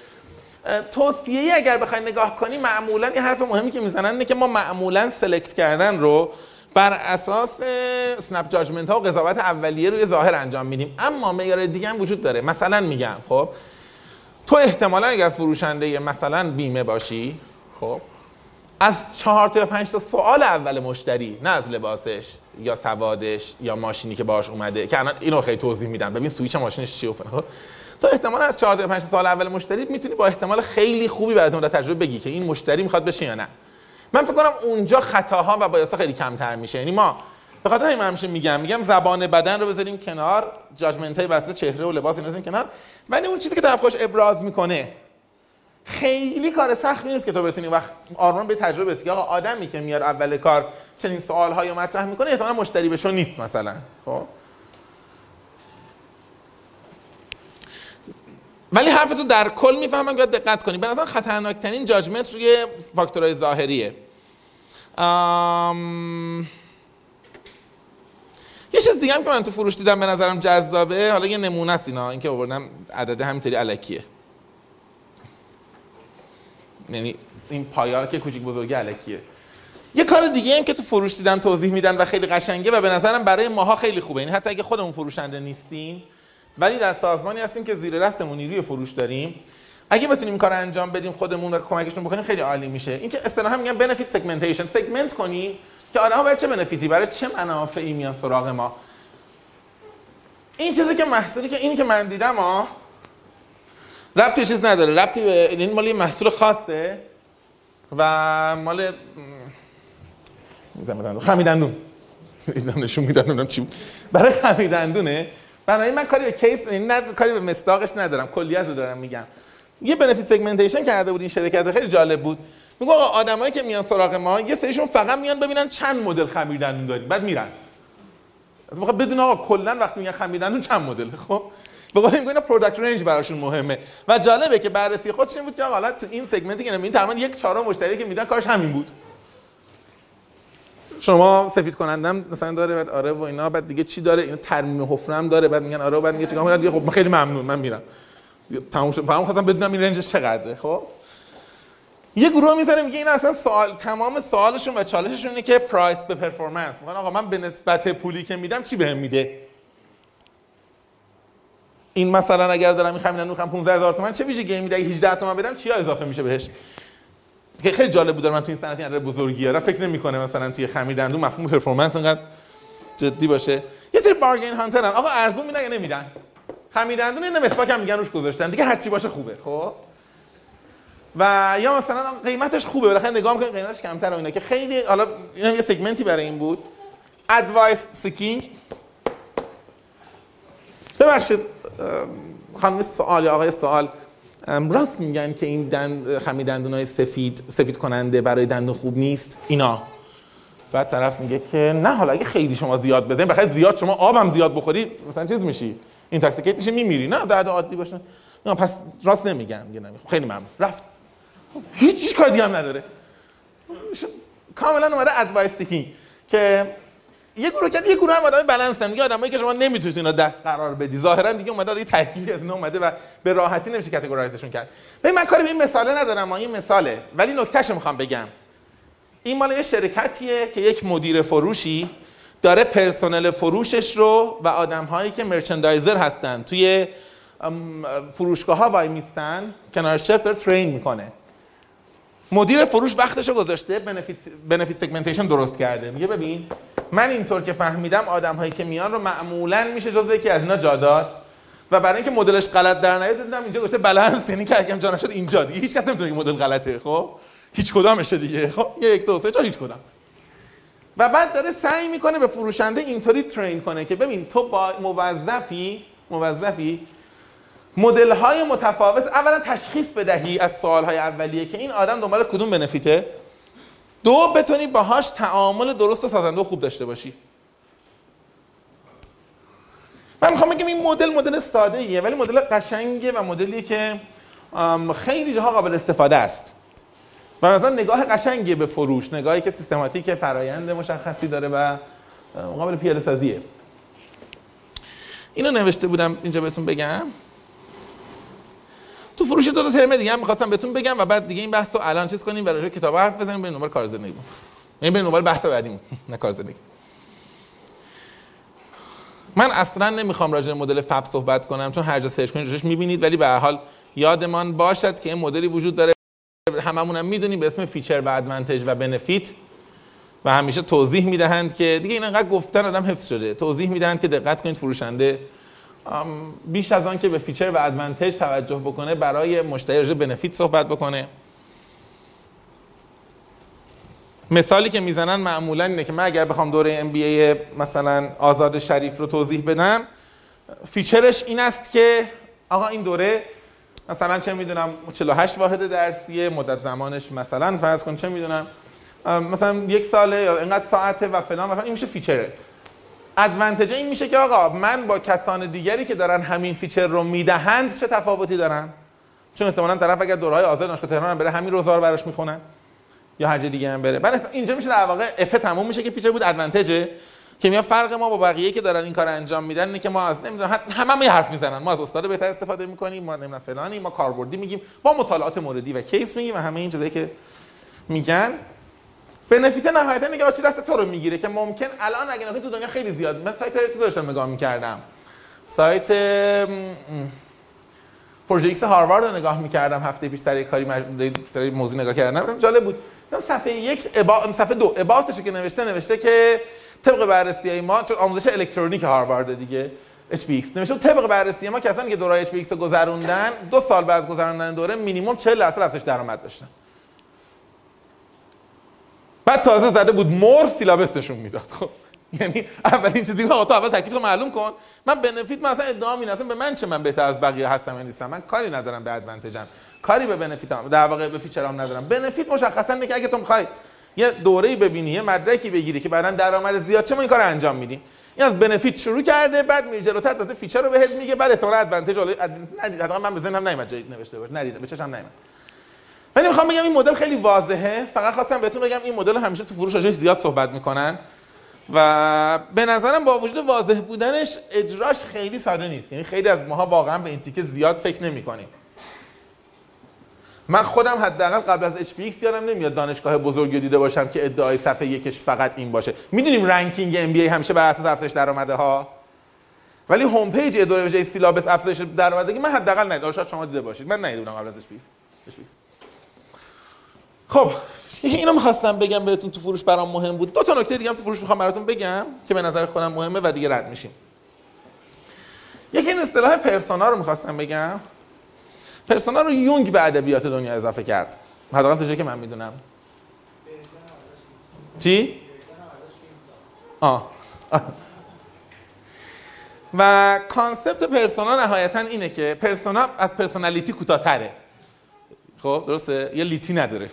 توصیه اگر بخوای نگاه کنی معمولا یه حرف مهمی که می‌زنن اینه که ما معمولا سلکت کردن رو بر اساس سنپ جاجمنت ها و قضاوت اولیه روی ظاهر انجام میدیم. اما معیار دیگه هم وجود داره. مثلا میگم خب تو احتمالا اگر فروشنده مثلا بیمه باشی خب از چهار تا یا پنج تا سوال اول مشتری نه از لباسش یا سوادش یا ماشینی که باش اومده که الان اینو خیلی توضیح میدم. ببین سویچ ماشینش چیه؟ خب؟ تو احتمال از چهار تا یا پنج تا سوال اول مشتری می‌تونی با احتمال خیلی خوبی بعد از تجربه بگی که این مشتری می‌خواد بشه یا نه. من فکر کنم اونجا خطاها و بایاسا خیلی کمتر میشه. یعنی ما به خاطر من همیشه میگم میگم زبان بدن رو بذاریم کنار جاجمنت های واسه چهره و لباس اینا کنار. ولی اون چیزی که طرف ابراز می‌کنه خیلی کار سختی نیست که تو بتونی وقت آرمان به تجربه بسی آقا آدمی که میاد اول کار چنین سوال های مطرح می‌کنه احتمالاً مشتری بشو نیست مثلا. خب؟ ولی حرف تو در کل می‌فهمم باید دقت کنی. به نظر خطرناکترین جاجمنت روی فاکتورهای ظاهریه. آم... یه چیز دیگه هم که من تو فروش دیدم به نظرم جذابه. حالا یه نمونه است اینا. اینکه آوردم عدد همینطوری الکیه یعنی این پایا که کوچیک بزرگی الکیه یه کار دیگه هم که تو فروش دیدم توضیح میدن و خیلی قشنگه و به نظرم برای ماها خیلی خوبه. یعنی حتی اگه خودمون فروشنده نیستیم ولی در سازمانی هستیم که زیر دستمون نیروی فروش داریم اگه بتونیم کار انجام بدیم خودمون و کمکشون بکنیم خیلی عالی میشه. اینکه اصطلاحا میگن بنفیت سگمنتیشن سگمنت کنی که آدم‌ها برای چه بنفیتی برای چه منافعی میان سراغ ما؟ این چیزی که محصولی که اینی که من دیدم ها ربطی چیز نداره. ربطی به این مال یه محصول خاصه و مال خمیدندون. اینا نشون میدن چی بود. برای خمیدندونه. بنابراین من کاری به کیس ند... کاری به مستاقش ندارم. کلیت رو دارم میگم. یه بنفیت سگمنتیشن کرده بود این شرکت. خیلی جالب بود. میگه آقا آدمایی که میان سراغ ما یه سریشون فقط میان ببینن چند مدل خمیردندون داریم. بعد میرن. از بدون آقا کلا وقتی میگن خمیردندون چند مدل خب؟ به قول اینا product range براشون مهمه. و جالبه که بررسی خودش این بود که آقا حالا تو این segment ی که این تقریبا یک چهارم مشتری که میدن کارش همین بود. شما سفید کننده‌ام مثلا داره بعد آره و اینا بعد دیگه چی داره؟ اینو ترمیم حفره هم داره بعد میگن آره بعد میگه چیکار دیگه خب من خیلی ممنون من میرم. تموم شد. فهم خواستم بدونم این range ش چقدره خب؟ یه گروه می‌ذاره میگه این اصلا سوال تمام سوالشون و چالششون اینه که price به performance میگن آقا من به نسبت پولی که میدم چی بهم میده؟ این مثلا اگر دارم این خمیدن می‌خوام 15000 تومان چه ویژگی؟ میده اگه 18 تومن بدم چی اضافه میشه بهش؟ که خیلی جالب بود من تو این صنعت عدد بزرگی ها فکر نمی‌کنه مثلا توی خمیردندون مفهوم پرفورمنس انقدر جدی باشه. یه سری بارگین هانترن. آقا ارزون میدن یا نمیدن؟ خمیردندون یه مسواک هم میگن روش گذاشتن. دیگه هر چی باشه خوبه. خب؟ و یا مثلا قیمتش خوبه. بالاخره نگاه می‌کنید قیمتش کمتر اینا. که خیلی حالا این هم یه سگمنتی برای این بود. advice seeking ببخشید. خانم سوال یا آقای سوال راست میگن که این دند خمیردندون های سفید سفید کننده برای دندون خوب نیست؟ اینا. بعد طرف میگه که نه حالا اگه خیلی شما زیاد بزنید بخاطر زیاد شما آبم زیاد بخوری مثلا چیز میشی. intoxicate میشه میمیری. نه درد عادی باشه. نه پس راست نمیگن میگه خب خیلی ممنون. رفت. هیچ کار دیگه هم نداره. کاملا اومده advice seeking که یه گروه کرد یه گروه هم آدم بالانس میگه آدمایی که شما نمی‌تونید اینا دست قرار بدی. ظاهرا دیگه اومده یه ترکیبی از اینا اومده و به راحتی نمیشه categorize شون کرد. ببین من کاری به این مثاله ندارم این مثاله. ولی نکتهشو می‌خوام بگم. این مال یه شرکتیه که یک مدیر فروشی داره پرسنل فروشش رو و آدم هایی که merchandiser هستن توی فروشگاه ها وای میستن کنار shelf داره train می‌کنه. مدیر فروش وقتش رو گذاشته. بنفیت سگمنتیشن درست کرده. میگه ببین من اینطور که فهمیدم آدم هایی که میان رو معمولا میشه جزو یکی از اینا جا داد و برای اینکه مدلش غلط در نیاد دیدم اینجا گفته بالانس یعنی که اگه جا نشد اینجا دیگه. هیچ کس نمی‌تونه مدل غلطه خب؟ هیچ کدامشه دیگه. خب یک دو سه چهار هیچ کدام. و بعد داره سعی می‌کنه به فروشنده اینطوری ترین کنه که ببین تو با موظفی موظفی مدل های متفاوت. اولا تشخیص بدهی از سوال های اولیه که این آدم دنبال کدوم بنفیته. دو بتونی باهاش تعامل درست و سازنده خوب داشته باشی. من می‌خوام بگم این مدل مدل ساده ایه ولی مدل قشنگه و مدلی که خیلی جاها قابل استفاده است. و مثلا نگاه قشنگیه به فروش نگاهی که سیستماتیک فرایند مشخصی داره و قابل پیاده سازیه. اینو نوشته بودم اینجا بهتون بگم. تو فروش دو تا ترم دیگه هم می‌خواستم بهتون بگم و بعد دیگه این بحث رو الان چیز کنیم و راجع کتاب حرف بزنیم بریم دنبال کار زندگی یعنی بریم دنبال بحث بعدیمون نه کار زندگی. من اصلا نمی‌خوام راجع مدل FAB صحبت کنم چون هر جا search کنید روش می‌بینید ولی به هر حال یادمان باشد که این مدلی وجود داره. هممون هم می‌دونیم به اسم feature و advantage و benefit و همیشه توضیح می‌دهند که دیگه این انقدر گفتن آدم حفظ شده. توضیح می‌دهند که دقت کنید فروشنده بیش از آن که به feature و advantage توجه بکنه برای مشتری benefit صحبت بکنه. مثالی که می‌زنن معمولا اینه که من اگر بخوام دوره MBA مثلا آزاد شریف رو توضیح بدم feature ش این است که آقا این دوره مثلا چه می‌دونم 48 واحد درسیه مدت زمانش مثلا فرض کن چه می‌دونم مثلا یک ساله یا اینقدر ساعته و فلان و فلان این میشه feature ه. advantage این میشه که آقا من با کسان دیگری که دارن همین feature رو می‌دهند چه تفاوتی دارن؟ چون احتمالاً طرف اگر دوره‌های آزاد دانشگاه تهران بره همین روزا براش می‌خونن. یا هر جای دیگه هم بره. بعد اینجا میشه در واقع اف تموم میشه که feature بود advantage ه که میاد فرق ما با بقیه که دارن این کار انجام میدن اینه که ما از نمی‌دونم همه هم حرف می‌زنن. ما از استاد بهتر استفاده می‌کنیم ما نمی‌دونم فلانی ما کاربردی میگیم با مطالعات موردی و case میگیم و همه این چیزایی که میگن. benefit نهایتا نگاه چی دست تو رو می‌گیره که ممکن الان اگه نگاه تو دنیا خیلی زیاد من سایت تو داشتم نگاه می‌کردم. سایت پروژه X هاروارد رو نگاه می‌کردم هفته پیش سر کاری سر موضوع نگاه کردم. جالب بود. صفحه یک ابا... صفحه دو اباطش که نوشته نوشته که طبق بررسی های ما چون آموزش الکترونیک هاروارد دیگه HBX نوشته طبق بررسی ما کسانی که دوره HBX رو گذروندن دو سال بعد از گذروندن دوره مینیمم 40 درصد افزایش درآمد داشتن. بعد تازه زده بود more syllabus شون می‌داد. خب یعنی اولین چیزی که تو اول تکلیف رو معلوم کن. من benefit مثلا ادعا می به من چه من بهتر از بقیه هستم یا نیستم. من کاری ندارم به advantage م کاری به benefit م در واقع به feature ام ندارم. benefit مشخصا اینه که اگه تو می‌خوای یه دوره‌ای ببینی یه مدرکی بگیری که بعدا درآمد زیاد چه ما این کار انجام میدیم؟ این از benefit شروع کرده بعد میره جلوتر تازه feature رو بهت میگه بعد احتمال advantage ندید حداقل من به ذهنم نمیاد جای نوشته باشه. ندید به چشم نمیاد ولی می‌خوام بگم این مدل خیلی واضحه. فقط خواستم بهتون بگم این مدل همیشه تو فروش زیاد صحبت می‌کنن. و به نظرم با وجود واضح بودنش اجراش خیلی ساده نیست. یعنی خیلی از ماها واقعا به این تیکه زیاد فکر نمی‌کنیم. من خودم حداقل قبل از HBX یادم نمیاد دانشگاه بزرگی دیده باشم که ادعای صفحه یکش فقط این باشه. می‌دونیم ranking MBA همیشه بر اساس افزایش درآمده ها؟ ولی home page اداره syllabus افزایش درآمدگی من حداقل ندیدم. شاید شما دیده باشید. من ندیدم قبل از HBX خب اینو می‌خواستم بگم بهتون تو فروش برام مهم بود. دو تا نکته دیگه هم تو فروش می‌خوام براتون بگم که به نظر خودم مهمه و دیگه رد میشیم. یکی این اصطلاح persona رو می‌خواستم بگم. persona رو یونگ به ادبیات دنیا اضافه کرد. حداقل تا که من می‌دونم. چی؟ آه. و concept persona نهایتا اینه که persona از personality کوتاه‌تره. خب درسته؟ یه لیتی نداره.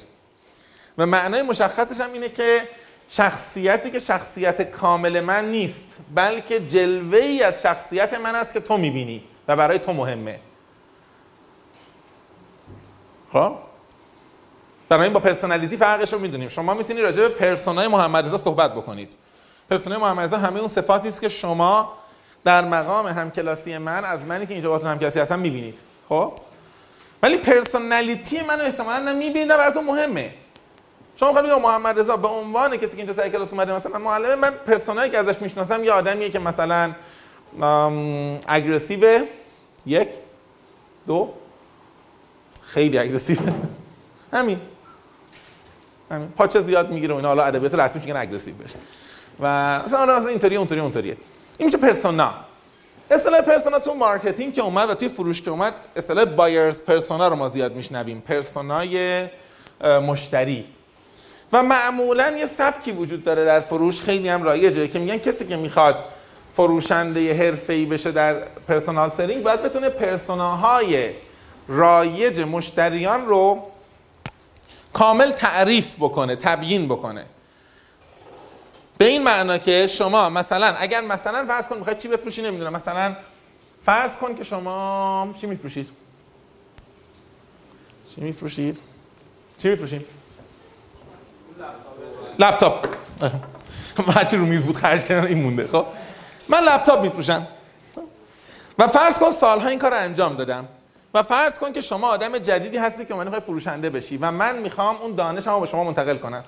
و معنای مشخصش هم اینه که شخصیتی که شخصیت کامل من نیست بلکه جلوه ای از شخصیت من است که تو می‌بینی و برای تو مهمه. خب؟ برای با personality فرقش رو می‌دونیم. شما می‌تونید راجع به persona ی محمد رضا صحبت بکنید. persona ی محمد رضا همه اون صفاتی است که شما در مقام همکلاسی من از منی که اینجا باهاتون همکلاسی هستم می‌بینید. خب؟ ولی personality منو احتمالاً نمی‌بینید براتون مهمه. شما خیلی محمد رضا به عنوان کسی که اینجا سر کلاس اومده مثلا معلم من persona یی که ازش می‌شناسم یه آدمیه که مثلا aggressive یک دو. خیلی aggressive همین. همین. پاچه زیاد می‌گیره و اینا حالا ادبیات رسمی میگن aggressive بشه و مثلا حالا مثلا اینطوری اونطوری اونطوریه. این میشه persona. اصطلاح persona تو marketing که اومد و توی فروش که اومد اصطلاح buyer's persona رو ما زیاد میشنویم. persona ی مشتری. و معمولا یه سبکی وجود داره در فروش. خیلی هم رایجه که میگن کسی که می‌خواد فروشنده حرفه‌ای بشه در personal selling باید بتونه persona های رایج مشتریان رو کامل تعریف بکنه تبیین بکنه. به این معنا که شما مثلا اگر مثلا فرض کن می‌خواید چی بفروشی نمی‌دونم مثلا فرض کن که شما چی میفروشید؟ چی میفروشید؟ چی میفروشید؟ لپتاپ. هرچی رو میز بود خرج کردن این مونده. خب من لپتاپ میفروشم. و فرض کن سالها این کار انجام دادم. و فرض کن که شما آدم جدیدی هستی که من فروشنده بشی و من می‌خوام اون دانشمو رو به شما منتقل کنم.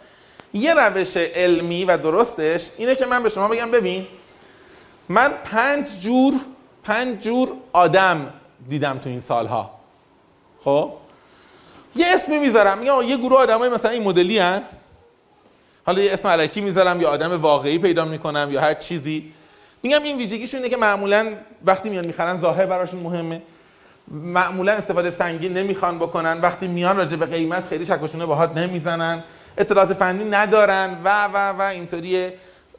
یه روش علمی و درستش اینه که من به شما بگم ببین من پنج جور پنج جور آدم دیدم تو این سالها. خب؟ یه اسمی می‌ذارم. میگم یه گروه آدمای مثلا این مدلی هن. حالا یه اسم علکی می‌ذارم یا آدم واقعی پیدا می‌کنم یا هر چیزی. میگم این ویژگیشون اینه که معمولا وقتی میان می‌خرن ظاهر براشون مهمه. معمولا استفاده سنگین نمی‌خوان بکنن. وقتی میان راجع به قیمت خیلی شکشونه باهات نمی‌زنن. اطلاعات فنی ندارن. و و و اینطوریه.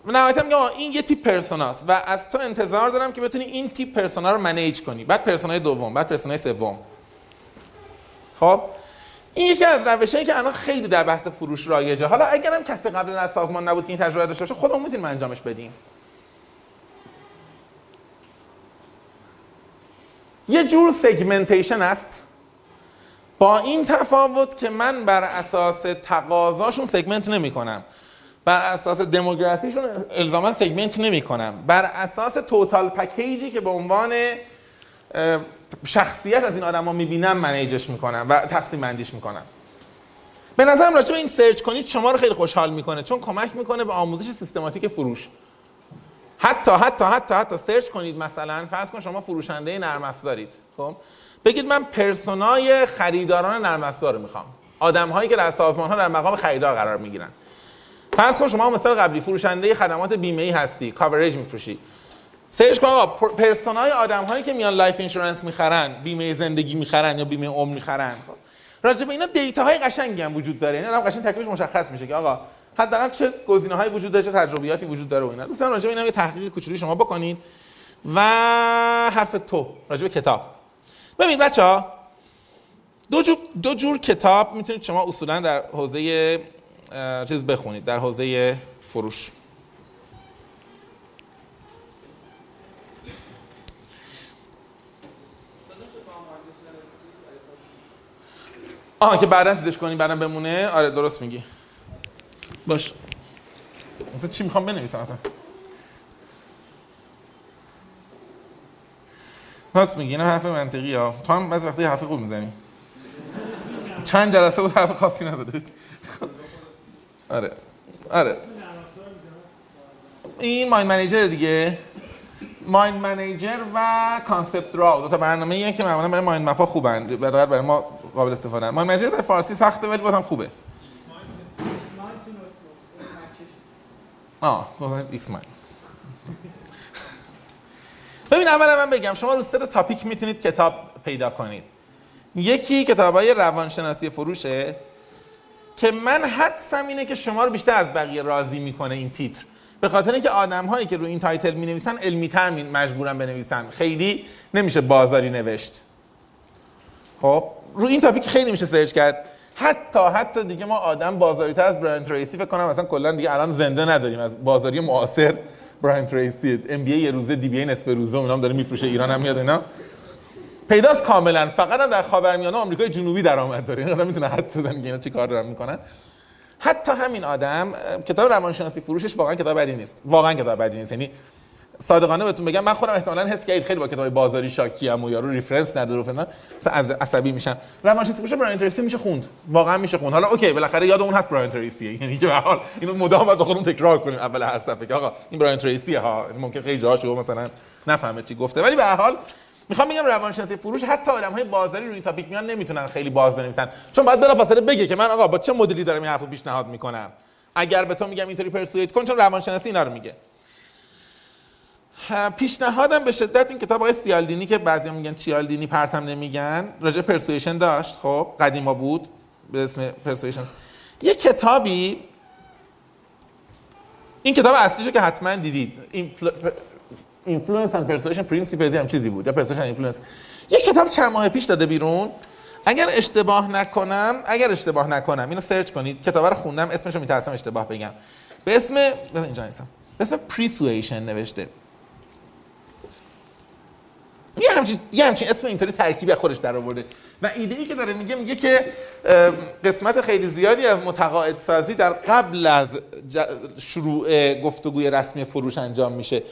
نهایتا میگم این یه تیپ persona ست. و از تو انتظار دارم که بتونی این تیپ persona رو manage کنی. بعد persona ی دوم بعد persona ی سوم. خب؟ این یکی از روشهایی که الان خیلی در بحث فروش رایجه. حالا اگرم کسی قبلا از سازمان نبود که این تجربه داشته باشه خودمون می‌تونیم انجامش بدیم. یه جور segmentation است. با این تفاوت که من بر اساس تقاضاشون segment نمی کنم بر اساس demography شون الزاما segment نمی کنم بر اساس total package ی که به عنوان شخصیت از این آدم ها می‌بینم manage ش می‌کنم و تقسیم بندیش می‌کنم. به نظرم راجع به این search کنید شما رو خیلی خوشحال می‌کنه چون کمک می‌کنه به آموزش systematic فروش. حتی حتی حتی حتی search کنید مثلا فرض کن شما فروشنده نرم افزارید خب؟ بگید من persona ی خریداران نرم افزار رو می‌خوام. آدم هایی که در سازمان ها در مقام خریدار قرار می‌گیرن. فرض کن شما مثال قبلی فروشنده خدمات بیمه ای هستی coverage میفروشی. search کن آقا پر- persona ی آدم هایی که میان life insurance می‌خرن بیمه زندگی می‌خرن یا بیمه عمر می‌خرن خب. راجع به اینا data های قشنگی هم وجود داره. یعنی آدم قشنگ تکلیفش مشخص میشه که آقا حداقل چه گزینه‌هایی وجود داره چه تجربیاتی وجود داره و اینا. دوستان راجع به اینا یه تحقیق کوچولی شما بکنید و حرف تو راجع به کتاب. ببین بچه ها دو جور, دو جور کتاب می‌تونید شما اصولا در حوزه چیز بخونید در حوزه فروش. آها که بعدا چیزش کنی بعدا بمونه؟ آره درست میگی. باش. مثلا چی می‌خوام بنویسم اصلا؟ راست میگی اینا حرف منطقی ها. تو هم بعضی وقتی حرف خوب می‌زنی. چند جلسه بود حرف خاصی نداده. آره آره. این ماین منیجر دیگه. ماین منیجر و کانسپت راو. دو تا برنامه که معمولا برای ماین مپ ها خوبن. برای ما قابل استفاده ماین منیجر در فارسی سخته ولی بازم خوبه. آه ایکس ماین ببین اولا من بگم شما سه تا topic می‌تونید کتاب پیدا کنید. یکی کتاب های روانشناسی فروشه که من حدسم اینه که شما رو بیشتر از بقیه راضی می‌کنه این تیتر. به خاطر اینکه آدم هایی که رو این title می نویسن علمی تر مجبورن بنویسن. خیلی نمیشه بازاری نوشت. خب؟ رو این topic خیلی میشه search کرد. حتی حتی دیگه ما آدم بازاری تر از براین تریسی فکر کنم مثلا کلا دیگه الان زنده نداریم. از بازاری معاصر براین تریسی. MBA یه روزه DBA نصف روزه اونام داره میفروشه ایران هم میاد اینا. پیداست کاملا. فقط هم در خاورمیانه آمریکای جنوبی درآمد داره. این آدم می‌تونه حد که اینا چی کار دارن می‌کنن. حتی همین آدم کتاب روانشناسی فروشش واقعا کتاب بدی نیست. واقعا کتاب بدی نیست. یعنی صادقانه بهتون بگم من خودم احتمالاً حس کردید خیلی با کتاب بازاری شاکی ام و یارو reference نداره و فلان. از عصبی میشم. روانشناسی فروش براین تریسی میشه خوند. واقعا میشه خوند. حالا اوکی بالاخره یاد اون هست براین تریسی یعنی که به حال اینو مدام با خودمون تکرار کنیم. اول هر صفحه که آقا این براین تریسی ها. یعنی ممکن خیلی جاهاش رو مثلا نفهمه چی گفته. ولی به هر حال می‌خوام بگم روانشناسی فروش حتی آدم های بازاری روی این topic میان نمی‌تونن خیلی باز بنویسن. چون باید بلافاصله بگه که من آقا با چه مدلی دارم این حرفو پیشنهاد می‌کنم. اگر به تو میگم اینطوری persuade کن چون روانشناسی اینا رو میگه. پیشنهادم به شدت این کتاب آقای سیالدینی که بعضیا میگن چیالدینی پرتم نمیگن راجع persuasion داشت. خب قدیما بود به اسم persuasion یه کتابی این کتاب اصلیشو که حتما دیدید. influence and persuasion principles هم چیزی بود یا persuasion influence یه کتاب چند ماه پیش داده بیرون. اگر اشتباه نکنم اگر اشتباه نکنم اینو search کنید. کتاب رو خوندم اسمشو میترسم اشتباه بگم. به اسم اینجا نیستم. به اسم پریسویشن نوشته. یه همچین یه همچین اسم اینطوری ترکیبی از خودش در آورده. و ایده ای که داره میگه میگه که قسمت خیلی زیادی از متقاعد سازی در قبل از شروع گفتگوی رسمی فروش انجام میشه.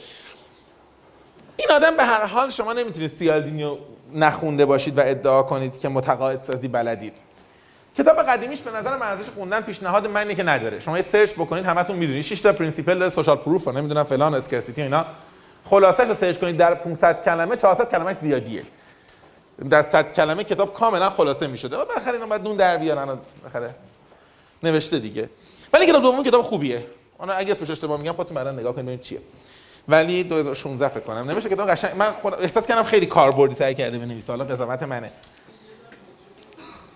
این آدم به هر حال شما نمی‌تونید سیالدینی رو نخونده باشید و ادعا کنید که متقاعد سازی بلدید کتاب قدیمیش به نظر ارزش خوندن پیشنهاد من اینه که نداره. شما یه search بکنید همتون می‌دونید. 6 تا principle social proof و نمی‌دونم فلان scarcity اینا. خلاصش رو search کنید در 500 کلمه 400 کلمش زیادیه. در 100 کلمه کتاب کاملا خلاصه می‌شده. بالاخره اینا باید نون در بیارن بالاخره نوشته دیگه. ولی کتاب دوم کتاب خوبیه. اون اگه اسمش اشتباه میگم خودتون بعدا نگاه کنید ببینید چیه. ولی 2016 فکر کنم. نمیشه کتاب قشنگ. من احساس کردم خیلی کاربردی سعی کرده بنویسه. حالا قضاوت منه.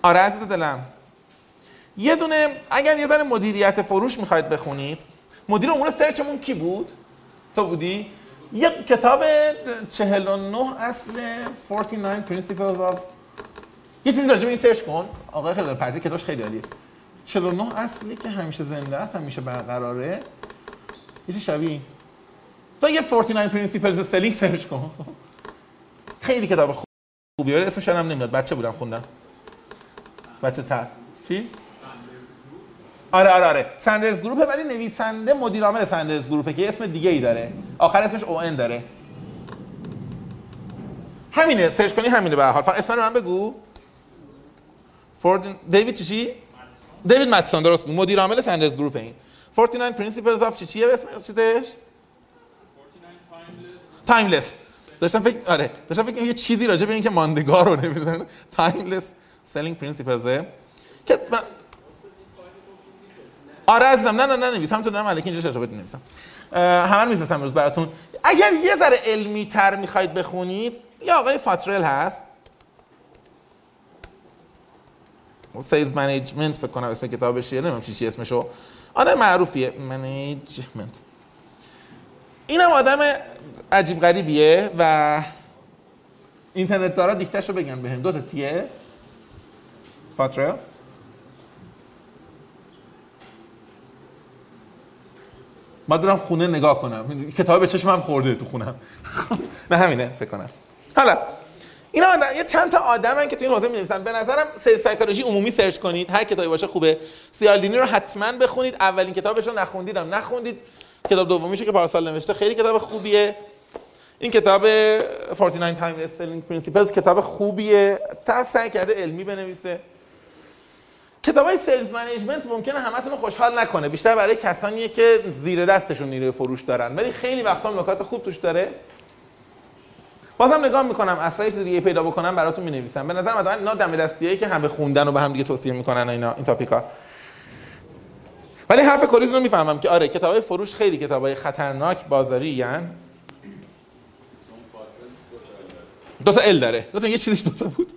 آره عزیز دلم. یه دونه اگر یه ذره مدیریت فروش می‌خواید بخونید مدیر امور سرچمون کی بود؟ تو بودی؟ یه کتاب 49 اصل 49 principles of یه چیزی راجع به این سرچ کن. آقای خیلی پرتی کتابش خیلی عالیه. 49 اصلی که همیشه زنده است همیشه برقراره. یه چیز شبیه. تو یه 49 principles selling سرچ کن. خیلی کتاب خوب- خوبیه. اسمش هم نمیاد. بچه بودم خوندم. بچه تر چی؟ آره آره آره. Sandler Group ه ولی نویسنده مدیر عامل Sandler Group ه که اسم دیگه ای داره. آخر اسمش ON داره. همینه. search کنی همینه به حال. اسم من بگو. فورد دیوید چی دیوید ماتسون درست بود. مدیر عامل Sandler Group این. 49 principles of چی چیه اسم چیزش؟ timeless. داشتم فکر آره. داشتم فکر یه چیزی راجع به این که ماندگار رو نمی‌دونن timeless selling principles که آره عزیزم نه نه نه نویس همونطور دارم الکی اینجا شجابت نویسم. همه میفرستم امروز براتون. اگر یه ذره علمی تر می‌خواید بخونید یه آقای فاترل هست. sales management فکر کنم اسم کتابشه نمی‌دونم چی چی اسمشو. آره معروفیه. management اینم آدم عجیب غریبیه و اینترنت دارا دیکتش رو بگم بهم. تا تیه. فاترل. باید برم خونه نگاه کنم. کتاب به چشمم خورده تو خونم. نه همینه فکر کنم. حالا اینا. یه چند تا آدمن که تو این حوزه می‌نویسن. به نظرم سری سایکولوژی عمومی سرچ کنید. هر کتابی باشه خوبه. سیالدینی رو حتما بخونید. اولین کتابش رو نخوندیدم نخوندید. کتاب دومیشو که پارسال نوشته. خیلی کتاب خوبیه. این کتاب 49 Timeless Selling Principles کتاب خوبیه. طرف سعی کرده علمی بنویسه. کتاب های سیلز منیجمنت ممکنه همتون رو خوشحال نکنه. بیشتر برای کسانیه که زیر دستشون نیروی فروش دارن. ولی خیلی وقتا نکات خوب توش داره. بازم نگاه می‌کنم اصلا چیز دیگه پیدا بکنم براتون می‌نویسم. به نظر من اینا دم دستیه که همه خوندن و به هم دیگه توصیه می‌کنن اینا این تاپیکا ولی حرف کلیز رو می‌فهمم که آره کتابای فروش خیلی کتابای خطرناک بازاری هن. دو تا ال داره. دو تا یه چیزش دو تا بود.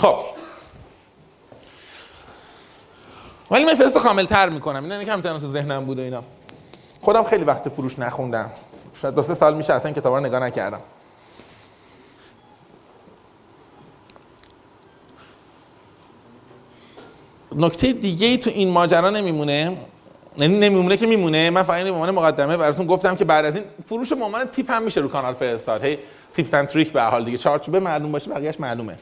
خب. ولی من فرست کامل تر می‌کنم. این که همینطور تو ذهنم بود و اینا. خودم خیلی وقت فروش نخوندم. شاید دو سه سال میشه اصلا کتابا رو نگاه نکردم. نکته دیگه ای تو این ماجرا نمیمونه. یعنی نمیمونه که میمونه. من فقط به عنوان مقدمه براتون گفتم که بعد از این فروش به عنوان تیپ هم میشه رو کانال فرستاد. هی تیپ سنتریک به هر حال دیگه. چارچوبه معلوم باشه بقیه‌اش معلومه.